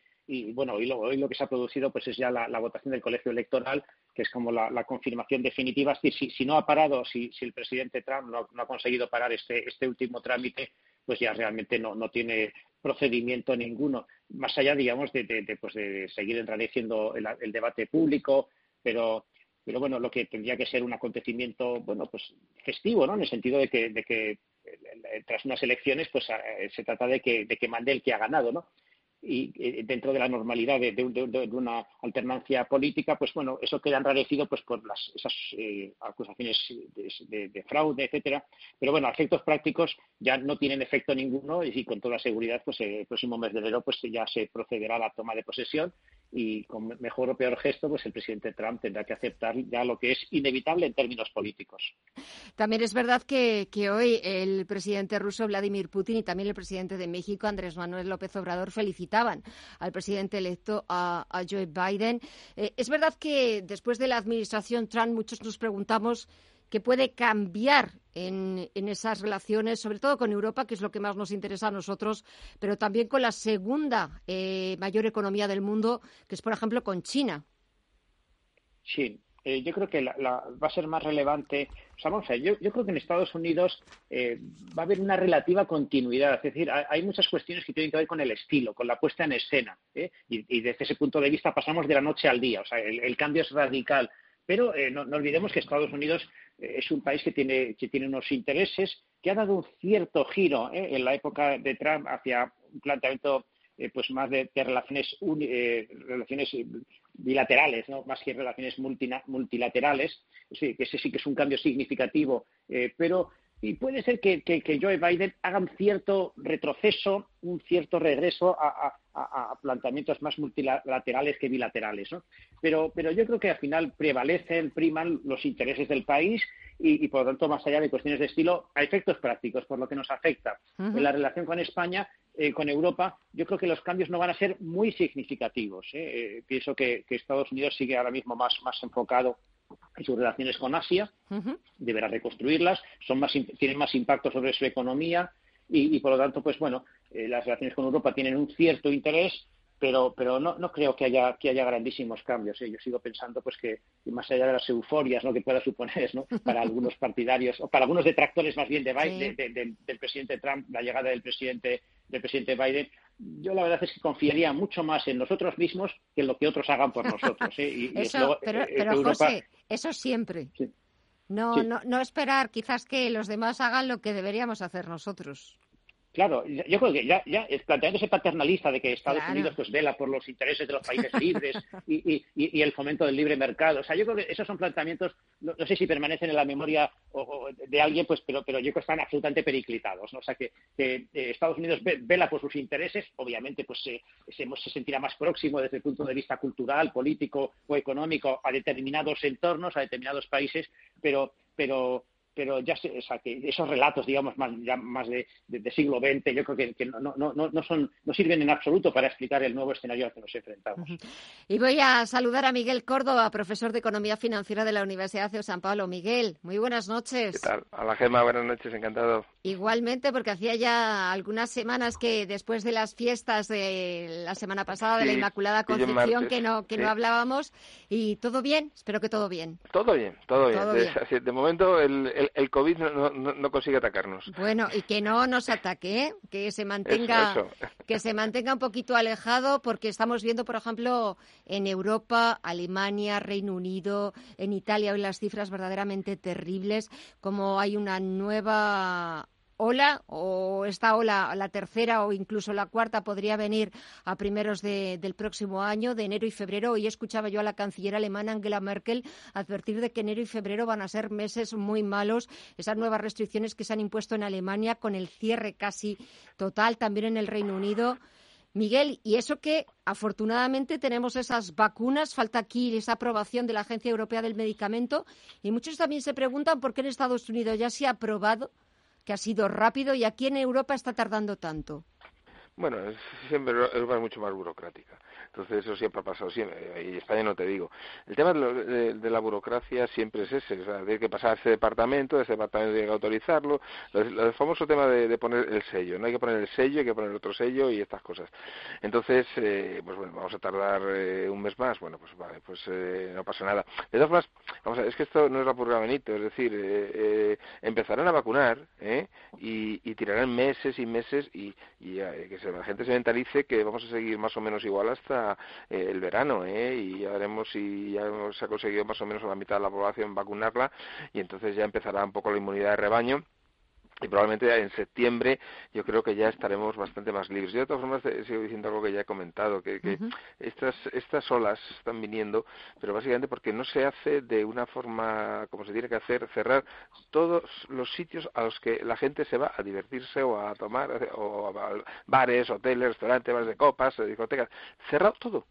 Speaker 23: bueno, hoy lo, lo, que se ha producido pues es ya la, votación del colegio electoral, que es como la, confirmación definitiva. Si, si, no ha parado, si, si el presidente Trump no, ha conseguido parar este, este último trámite, pues ya realmente no, no tiene procedimiento ninguno, más allá, digamos, de, pues de seguir enrareciendo el, debate público, pero pero bueno, lo que tendría que ser un acontecimiento, bueno, pues festivo, ¿no? En el sentido de que, de que tras unas elecciones, pues eh, se trata de que, de que mande el que ha ganado, ¿no? Y eh, dentro de la normalidad de, una alternancia política, pues bueno, eso queda enrarecido pues por las, esas eh, acusaciones de, fraude, etcétera. Pero bueno, a efectos prácticos ya no tienen efecto ninguno y con toda seguridad, pues el próximo mes de enero pues ya se procederá a la toma de posesión y con mejor o peor gesto, pues el presidente Trump tendrá que aceptar ya lo que es inevitable en términos políticos.
Speaker 2: También es verdad que, hoy el presidente ruso Vladimir Putin y también el presidente de México Andrés Manuel López Obrador felicitaban al presidente electo a, Joe Biden. Eh, es verdad que después de la administración Trump muchos nos preguntamos qué puede cambiar en, esas relaciones, sobre todo con Europa, que es lo que más nos interesa a nosotros, pero también con la segunda eh, mayor economía del mundo, que es, por ejemplo, con China.
Speaker 23: Sí, eh, yo creo que va a ser más relevante. O sea, vamos a ver, yo, creo que en Estados Unidos eh, va a haber una relativa continuidad. Es decir, hay, muchas cuestiones que tienen que ver con el estilo, con la puesta en escena. Y, desde ese punto de vista pasamos de la noche al día. O sea, el, cambio es radical. Pero no, olvidemos que Estados Unidos es un país que tiene, que tiene unos intereses, que ha dado un cierto giro ¿eh? en la época de Trump hacia un planteamiento eh, pues más de, relaciones, eh, relaciones bilaterales, ¿no? más que relaciones multilaterales. Sí, que ese sí que es un cambio significativo, pero y puede ser que, Joe Biden haga un cierto retroceso, un cierto regreso a, planteamientos más multilaterales que bilaterales. ¿no? Pero, pero yo creo que al final prevalecen, priman los intereses del país y, por lo tanto, más allá de cuestiones de estilo, a efectos prácticos, por lo que nos afecta. En la relación con España, eh, con Europa, yo creo que los cambios no van a ser muy significativos. ¿eh? Eh, pienso que, Estados Unidos sigue ahora mismo más, más enfocado en sus relaciones con Asia, deberá reconstruirlas, son más, tienen más impacto sobre su economía y, por lo tanto, pues bueno, eh, las relaciones con Europa tienen un cierto interés, pero, pero no, no creo que haya, que haya grandísimos cambios. ¿eh? Yo sigo pensando pues que más allá de las euforias ¿no? que pueda suponer ¿no? para algunos partidarios o para algunos detractores más bien de, Biden, del presidente Trump, la llegada del presidente, del presidente Biden, yo la verdad es que confiaría mucho más en nosotros mismos que en lo que otros hagan por nosotros. ¿eh?
Speaker 2: eso, pero, pero José, eso siempre. No, no, no esperar quizás que los demás hagan lo que deberíamos hacer nosotros.
Speaker 23: Claro, yo creo que ya, ya planteando ese paternalista de que Estados Unidos pues vela por los intereses de los países libres y, y, el fomento del libre mercado. O sea, yo creo que esos son planteamientos, no, sé si permanecen en la memoria de alguien, pues, pero, pero yo creo que están absolutamente periclitados. ¿no? O sea, que, eh, Estados Unidos vela por sus intereses, obviamente, pues se, se, sentirá más próximo desde el punto de vista cultural, político o económico a determinados entornos, a determinados países, pero, pero pero ya sé, o que esos relatos, digamos, más, ya más de, siglo XX, yo creo que, no, no, no, son, no sirven en absoluto para explicar el nuevo escenario al que nos enfrentamos.
Speaker 2: Y voy a saludar a Miguel Córdoba, profesor de Economía Financiera de la Universidad de San Pablo. Miguel, muy buenas noches.
Speaker 24: ¿Qué tal? A la Gema, buenas noches, encantado.
Speaker 2: Igualmente, porque hacía ya algunas semanas que después de las fiestas de la semana pasada de la Inmaculada Concepción que no que no hablábamos y todo bien, espero que todo bien.
Speaker 24: Todo bien, todo bien. de, momento el, el, COVID no, consigue atacarnos.
Speaker 2: Bueno, y que no nos ataque, ¿eh? que se mantenga que se mantenga un poquito alejado porque estamos viendo, por ejemplo, en Europa, Alemania, Reino Unido, en Italia hoy las cifras verdaderamente terribles, como hay una nueva ola o esta ola, la tercera o incluso la cuarta, podría venir a primeros del próximo año, de enero y febrero. Hoy escuchaba yo a la canciller alemana Angela Merkel advertir de que enero y febrero van a ser meses muy malos. Esas nuevas restricciones que se han impuesto en Alemania con el cierre casi total, también en el Reino Unido. Miguel, y eso que afortunadamente tenemos esas vacunas, falta aquí esa aprobación de la Agencia Europea del Medicamento y muchos también se preguntan por qué en Estados Unidos ya se ha aprobado que ha sido rápido y aquí en Europa está tardando tanto?
Speaker 24: Bueno, siempre Europa es mucho más burocrática. Entonces eso siempre ha pasado, siempre, y España no te digo. El tema de, la burocracia siempre es ese, o sea, tiene que pasar a ese departamento, ese departamento tiene que autorizarlo, el famoso tema de, poner el sello, no hay que poner el sello, hay que poner otro sello y estas cosas. Entonces, eh, pues bueno, vamos a tardar eh, un mes más, bueno, pues vale, pues eh, no pasa nada. De todas formas, vamos a es que esto no es la purga Benito, es decir, empezarán a vacunar y, y, tirarán meses y meses y, y que la gente se mentalice que vamos a seguir más o menos igual hasta eh, el verano, ¿eh? Y ya veremos si ya se ha conseguido más o menos a la mitad de la población vacunarla y entonces ya empezará un poco la inmunidad de rebaño y probablemente en septiembre yo creo que ya estaremos bastante más libres. Yo de todas formas sigo diciendo algo que ya he comentado, que, estas, estas olas están viniendo, pero básicamente porque no se hace de una forma como se tiene que hacer, cerrar todos los sitios a los que la gente se va a divertirse o a tomar, o a bares, hoteles, restaurantes, bares de copas, discotecas, cerrado todo.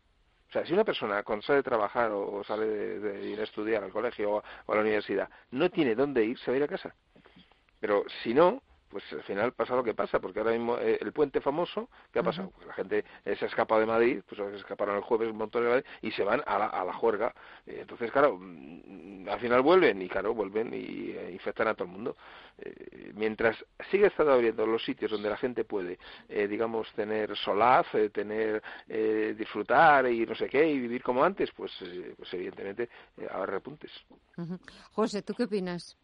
Speaker 24: O sea, si una persona cuando sale de trabajar o sale de, ir a estudiar al colegio o, a la universidad no tiene dónde ir, se va a ir a casa. Pero si no, pues al final pasa lo que pasa, porque ahora mismo eh, el puente famoso, ¿qué ha pasado? Pues la gente se ha escapado de Madrid, pues se escaparon el jueves un montón de Madrid y se van a la, a la juerga. Eh, entonces, claro, mm, al final vuelven y, claro, vuelven y eh, infectan a todo el mundo. mientras sigue estando abriendo los sitios donde la gente puede, digamos, tener solaz, tener, disfrutar y no sé qué, y vivir como antes, pues, pues evidentemente habrá repuntes.
Speaker 2: José, ¿tú qué opinas?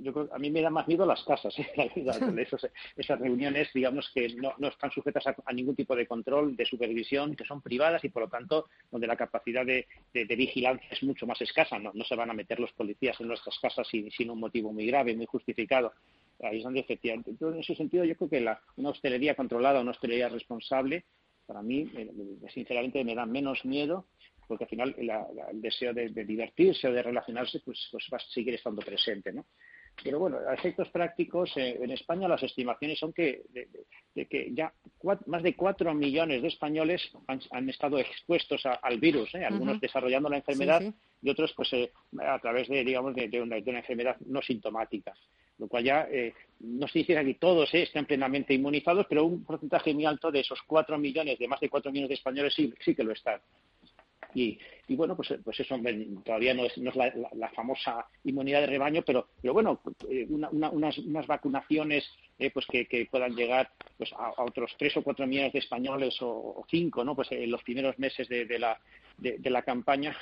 Speaker 23: Yo a mí me da más miedo las casas, ¿eh? esas reuniones, digamos, que no, están sujetas a, ningún tipo de control, de supervisión, que son privadas y, por lo tanto, donde la capacidad de, vigilancia es mucho más escasa. No, se van a meter los policías en nuestras casas sin, sin, un motivo muy grave, muy justificado. Ahí es donde, efectivamente. Entonces, en ese sentido, yo creo que la, una hostelería controlada, una hostelería responsable, para mí, sinceramente, me da menos miedo porque al final el deseo de, divertirse o de relacionarse pues, pues va a seguir estando presente, ¿no? Pero bueno, a efectos prácticos, eh, en España las estimaciones son que, de, que ya más de cuatro millones de españoles han, estado expuestos al virus, ¿eh? algunos desarrollando la enfermedad y otros pues eh, a través de, digamos, de, una, enfermedad no sintomática. Lo cual ya no se dice que todos estén plenamente inmunizados, pero un porcentaje muy alto de esos cuatro millones, de más de cuatro millones de españoles sí, sí que lo están. Y, bueno, pues, pues eso todavía no es, no es la, famosa inmunidad de rebaño, pero, pero bueno, eh, unas, unas, vacunaciones eh, pues que, puedan llegar pues a, otros tres o cuatro millones de españoles o, cinco, ¿no? Pues en los primeros meses de, de la, de, la campaña,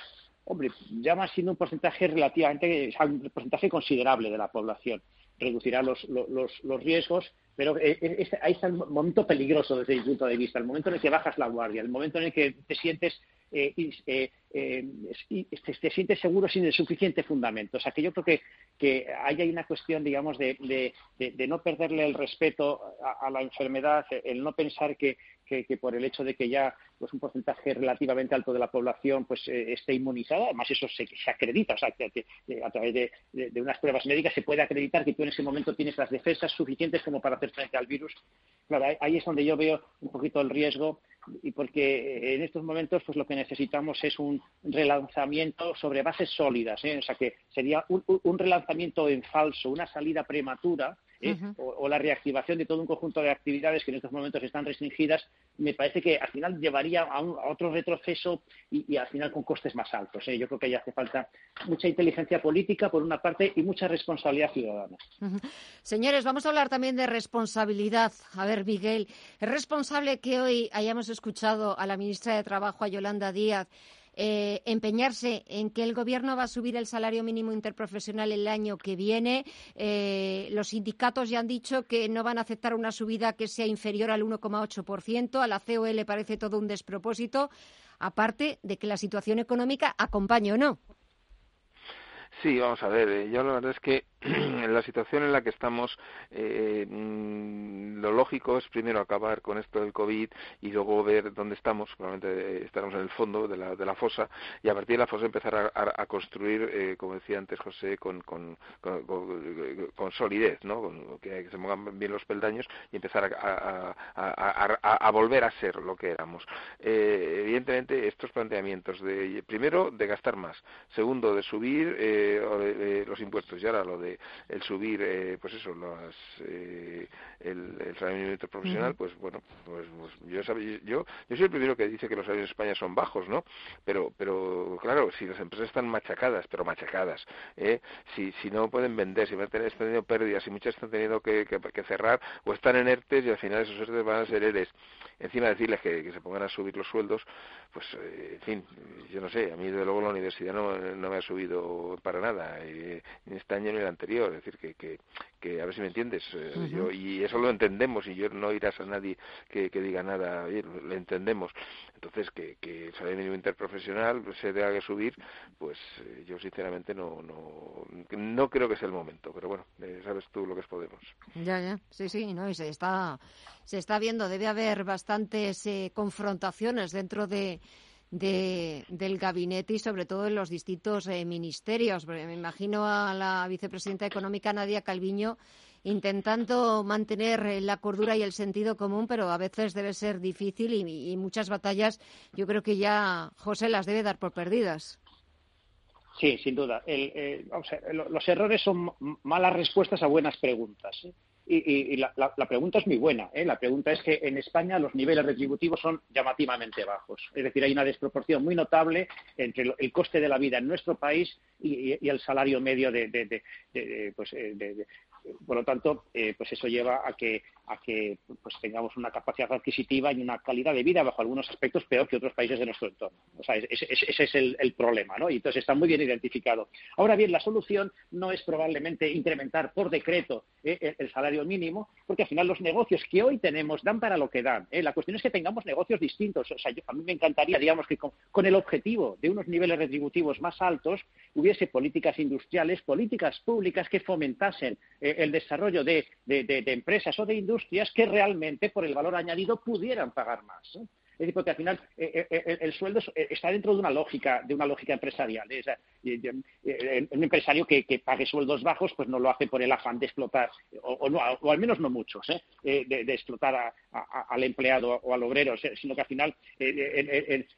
Speaker 23: hombre, ya va siendo un porcentaje relativamente, un porcentaje considerable de la población. Reducirá los, los, los riesgos, pero eh, ahí está el momento peligroso desde mi punto de vista, el momento en el que bajas la guardia, el momento en el que te sientes eh, eh, eh, te, te, sientes seguro sin el suficiente fundamento. O sea, que yo creo que, que ahí hay una cuestión, digamos, de, de, no perderle el respeto a, la enfermedad, el no pensar que, que, por el hecho de que ya pues un porcentaje relativamente alto de la población pues esté inmunizada, además eso se, se acredita, o sea, que, a través de, unas pruebas médicas se puede acreditar que tú en ese momento tienes las defensas suficientes como para hacer frente al virus. Claro, ahí es donde yo veo un poquito el riesgo y porque en estos momentos pues lo que necesitamos es un relanzamiento sobre bases sólidas, ¿eh? o sea que sería un, relanzamiento en falso, una salida prematura ¿eh? o, la reactivación de todo un conjunto de actividades que en estos momentos están restringidas, me parece que al final llevaría a, otro retroceso y, al final con costes más altos. ¿eh? Yo creo que ahí hace falta mucha inteligencia política por una parte y mucha responsabilidad ciudadana.
Speaker 2: Señores, vamos a hablar también de responsabilidad. A ver, Miguel, ¿es responsable que hoy hayamos escuchado a la ministra de Trabajo, a Yolanda Díaz, eh, empeñarse en que el Gobierno va a subir el salario mínimo interprofesional el año que viene. Eh, los sindicatos ya han dicho que no van a aceptar una subida que sea inferior al 1,8%. A la COE le parece todo un despropósito, aparte de que la situación económica acompañe o no.
Speaker 24: Sí, vamos a ver. Eh, yo la verdad es que la situación en la que estamos, eh, mm, lo lógico es primero acabar con esto del COVID y luego ver dónde estamos. Probablemente estaremos en el fondo de la, de la fosa y a partir de la fosa empezar a, construir, eh, como decía antes José, con, con, solidez, ¿no? que, se pongan bien los peldaños y empezar a, volver a ser lo que éramos. Eh, evidentemente, estos planteamientos de, primero, de gastar más, segundo, de subir los impuestos y ahora lo de el subir, eh, pues eso, las, eh, el, el, salario mínimo profesional, pues bueno, pues, pues yo, yo, yo soy el primero que dice que los salarios en España son bajos, ¿no? Pero, pero claro, si las empresas están machacadas, pero machacadas, ¿eh? si, si no pueden vender, si van a tener, están teniendo pérdidas, y muchas están teniendo que, que, cerrar o están en ERTES y al final esos ERTES van a ser ERES, encima de decirles que, que se pongan a subir los sueldos, pues, eh, en fin, yo no sé, a mí desde luego la universidad no, no me ha subido para nada, ni este año ni el anterior, es decir, que, que, que a ver si me entiendes, eh, yo, y eso lo entendemos, y yo no irás a nadie que, que diga nada, lo entendemos. Entonces, que, que el salario mínimo interprofesional se tenga que subir, pues eh, yo sinceramente no, no, no creo que sea el momento, pero bueno, eh, sabes tú lo que es Podemos.
Speaker 2: Ya, ya, sí, sí, no, y se está, se está viendo, debe haber bastantes confrontaciones dentro de de, del gabinete y sobre todo en los distintos eh, ministerios. Me imagino a la vicepresidenta económica Nadia Calviño intentando mantener eh, la cordura y el sentido común, pero a veces debe ser difícil y, muchas batallas yo creo que ya José las debe dar por perdidas.
Speaker 23: Sí, sin duda. Eh, los errores son malas respuestas a buenas preguntas. Y, la, pregunta es muy buena. ¿eh? La pregunta es que en España los niveles retributivos son llamativamente bajos. Es decir, hay una desproporción muy notable entre el coste de la vida en nuestro país y, el salario medio de, pues, eh, por lo tanto, eh, pues eso lleva a que, a que pues tengamos una capacidad adquisitiva y una calidad de vida bajo algunos aspectos peor que otros países de nuestro entorno. O sea, ese, es el, problema, ¿no? Y entonces está muy bien identificado. Ahora bien, la solución no es probablemente incrementar por decreto eh, el, salario mínimo, porque al final los negocios que hoy tenemos dan para lo que dan. ¿eh? La cuestión es que tengamos negocios distintos. O sea, a mí me encantaría, digamos, que con, el objetivo de unos niveles retributivos más altos hubiese políticas industriales, políticas públicas que fomentasen el desarrollo de, empresas o de industrias que realmente por el valor añadido pudieran pagar más. Es decir, porque al final eh, eh, eh, el sueldo está dentro de una lógica, de una lógica empresarial. un empresario que, pague sueldos bajos, pues no lo hace por el afán de explotar, o, no, o al menos no muchos, de, explotar al empleado o al obrero, sino que al final,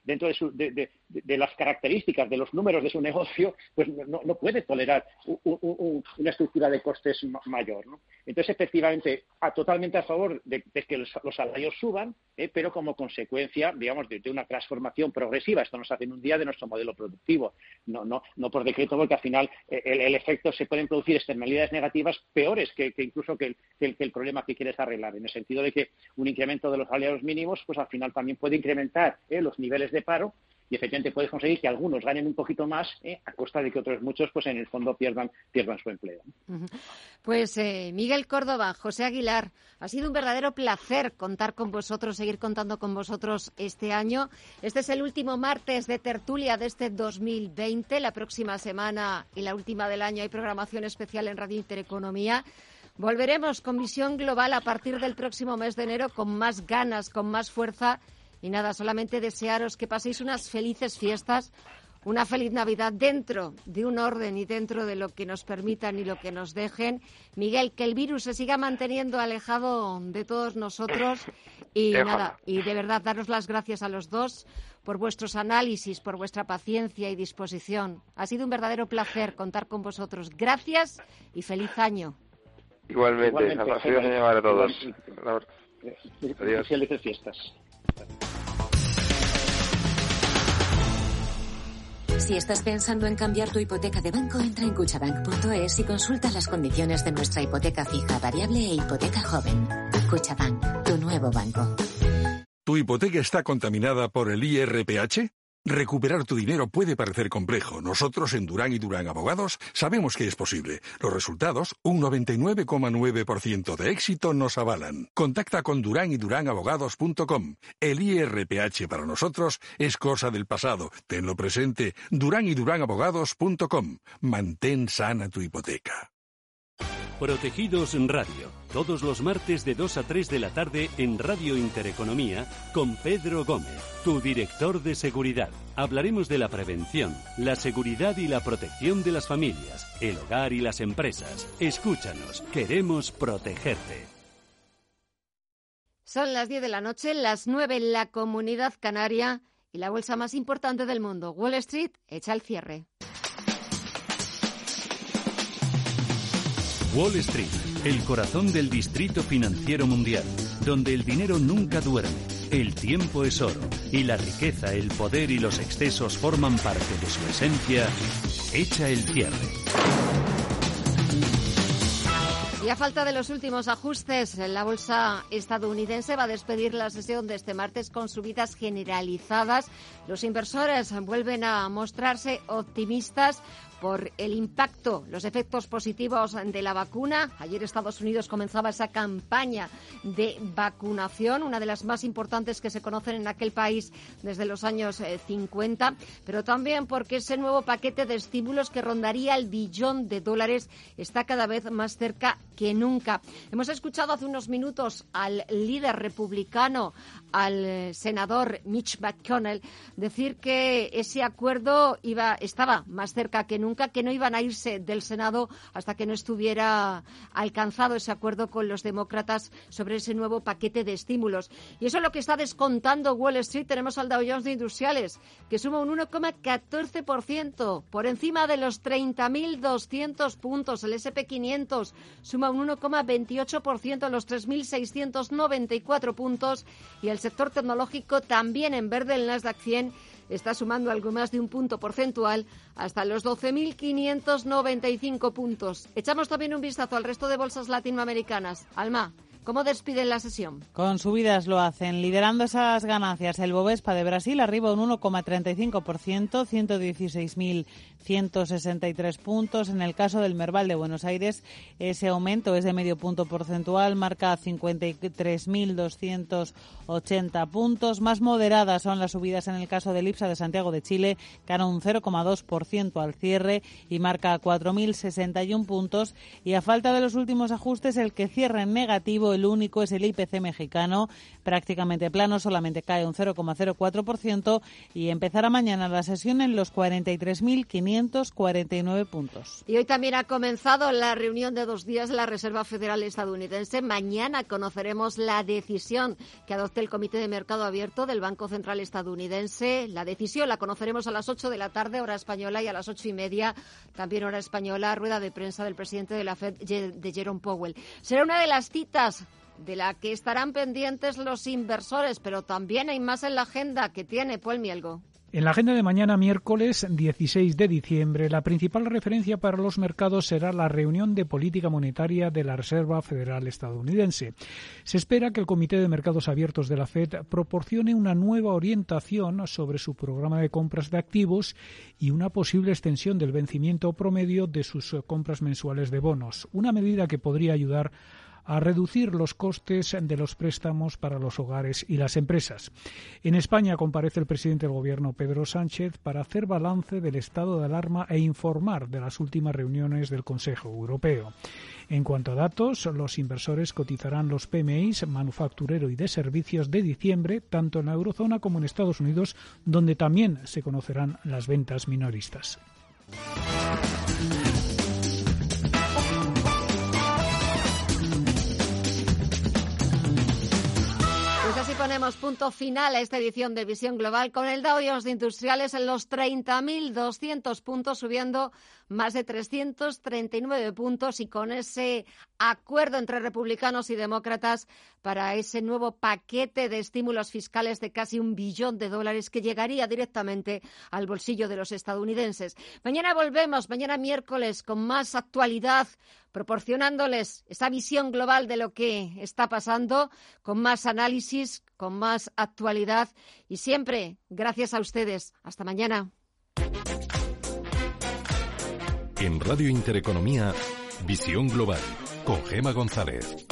Speaker 23: dentro de, las características, de los números de su negocio, pues no, puede tolerar una estructura de costes mayor. Entonces, efectivamente, totalmente a favor de, que los, salarios suban, pero como consecuencia digamos, de, una transformación progresiva. Esto nos hace en un día de nuestro modelo productivo, no, no, no por decreto, porque al final eh, el, efecto se pueden producir externalidades negativas peores que, incluso que el, que el, problema que quieres arreglar, en el sentido de que un incremento de los salarios mínimos, pues al final también puede incrementar eh, los niveles de paro y efectivamente puedes conseguir que algunos ganen un poquito más ¿eh? a costa de que otros muchos pues en el fondo pierdan, pierdan su empleo.
Speaker 2: Pues eh, Miguel Córdoba, José Aguilar, ha sido un verdadero placer contar con vosotros, seguir contando con vosotros este año. Este es el último martes de tertulia de este 2020. La próxima semana y la última del año hay programación especial en Radio Intereconomía. Volveremos con visión global a partir del próximo mes de enero con más ganas, con más fuerza y nada, solamente desearos que paséis unas felices fiestas, una feliz Navidad dentro de un orden y dentro de lo que nos permitan y lo que nos dejen. Miguel, que el virus se siga manteniendo alejado de todos nosotros y nada, y de verdad daros las gracias a los dos por vuestros análisis, por vuestra paciencia y disposición. Ha sido un verdadero placer contar con vosotros. Gracias y feliz año.
Speaker 24: Igualmente, Igualmente a todos.
Speaker 23: Adiós. Felices fiestas.
Speaker 10: Si estás pensando en cambiar tu hipoteca de banco, entra en cuchabank.es y consulta las condiciones de nuestra hipoteca fija, variable e hipoteca joven. Cuchabank, tu nuevo banco.
Speaker 22: ¿Tu hipoteca está contaminada por el IRPH?
Speaker 25: Recuperar tu dinero puede parecer complejo. Nosotros en Durán y Durán Abogados sabemos que es posible. Los resultados, un 99,9% de éxito, nos avalan. Contacta con Durán y Durán Abogados.com. El IRPH para nosotros es cosa del pasado. Tenlo presente. Durán y Durán Abogados.com. Mantén sana tu hipoteca.
Speaker 1: Protegidos Radio, todos los martes de 2 a 3 de la tarde en Radio Intereconomía con Pedro Gómez, tu director de seguridad. Hablaremos de la prevención, la seguridad y la protección de las familias, el hogar y las empresas. Escúchanos, queremos protegerte.
Speaker 2: Son las 10 de la noche, las 9 en la comunidad canaria y la bolsa más importante del mundo, Wall Street, echa el cierre.
Speaker 1: Wall Street, el corazón del distrito financiero mundial, donde el dinero nunca duerme, el tiempo es oro y la riqueza, el poder y los excesos forman parte de su esencia, echa el cierre.
Speaker 2: Y a falta de los últimos ajustes, la bolsa estadounidense va a despedir la sesión de este martes con subidas generalizadas. Los inversores vuelven a mostrarse optimistas por el impacto, los efectos positivos de la vacuna. Ayer Estados Unidos comenzaba esa campaña de vacunación, una de las más importantes que se conocen en aquel país desde los años 50, eh, pero también porque ese nuevo paquete de estímulos que rondaría el billón de dólares está cada vez más cerca que nunca. Hemos escuchado hace unos minutos al líder republicano, al eh, senador Mitch McConnell, decir que ese acuerdo iba, estaba más cerca que nunca nunca que no iban a irse del Senado hasta que no estuviera alcanzado ese acuerdo con los demócratas sobre ese nuevo paquete de estímulos. Y eso es lo que está descontando Wall Street. Tenemos al Dow Jones de Industriales, que suma un 1,14%, por encima de los 30.200 puntos. El SP500 suma un 1,28% a los 3.694 puntos. Y el sector tecnológico también en verde, el Nasdaq 100 está sumando algo más de un punto porcentual hasta los 12.595 puntos. Echamos también un vistazo al resto de bolsas latinoamericanas. Alma. ¿Cómo despiden la sesión?
Speaker 4: Con subidas lo hacen, liderando esas ganancias. El Bovespa de Brasil arriba un 1,35%, 116.163 puntos. En el caso del Merval de Buenos Aires, ese aumento es de medio punto porcentual, marca 53.280 puntos. Más moderadas son las subidas en el caso del IPSA de Santiago de Chile, gana un 0,2% al cierre y marca 4.061 puntos. Y a falta de los últimos ajustes, el que cierra en negativo el único es el IPC mexicano, prácticamente plano, solamente cae un 0,04% y empezará mañana la sesión en los 43.549 puntos.
Speaker 2: Y hoy también ha comenzado la reunión de dos días de la Reserva Federal estadounidense. Mañana conoceremos la decisión que adopte el Comité de Mercado Abierto del Banco Central estadounidense. La decisión la conoceremos a las 8 de la tarde, hora española, y a las ocho y media, también hora española, rueda de prensa del presidente de la Fed, de Jerome Powell. Será una de las citas de la que estarán pendientes los inversores, pero también hay más en la agenda que tiene Paul Mielgo.
Speaker 26: En la agenda de mañana, miércoles 16 de diciembre, la principal referencia para los mercados será la reunión de política monetaria de la Reserva Federal estadounidense. Se espera que el Comité de Mercados Abiertos de la Fed proporcione una nueva orientación sobre su programa de compras de activos y una posible extensión del vencimiento promedio de sus compras mensuales de bonos, una medida que podría ayudar a reducir los costes de los préstamos para los hogares y las empresas. En España comparece el presidente del Gobierno, Pedro Sánchez, para hacer balance del estado de alarma e informar de las últimas reuniones del Consejo Europeo. En cuanto a datos, los inversores cotizarán los PMIs manufacturero y de servicios de diciembre, tanto en la eurozona como en Estados Unidos, donde también se conocerán las ventas minoristas.
Speaker 2: Ponemos punto final a esta edición de Visión Global con el Dow Jones de Industriales en los 30.200 puntos, subiendo más de 339 puntos y con ese acuerdo entre republicanos y demócratas para ese nuevo paquete de estímulos fiscales de casi un billón de dólares que llegaría directamente al bolsillo de los estadounidenses. Mañana volvemos, mañana miércoles, con más actualidad, proporcionándoles esa visión global de lo que está pasando, con más análisis, con más actualidad y siempre gracias a ustedes. Hasta mañana.
Speaker 22: En Radio Intereconomía, Visión Global, con Gema González.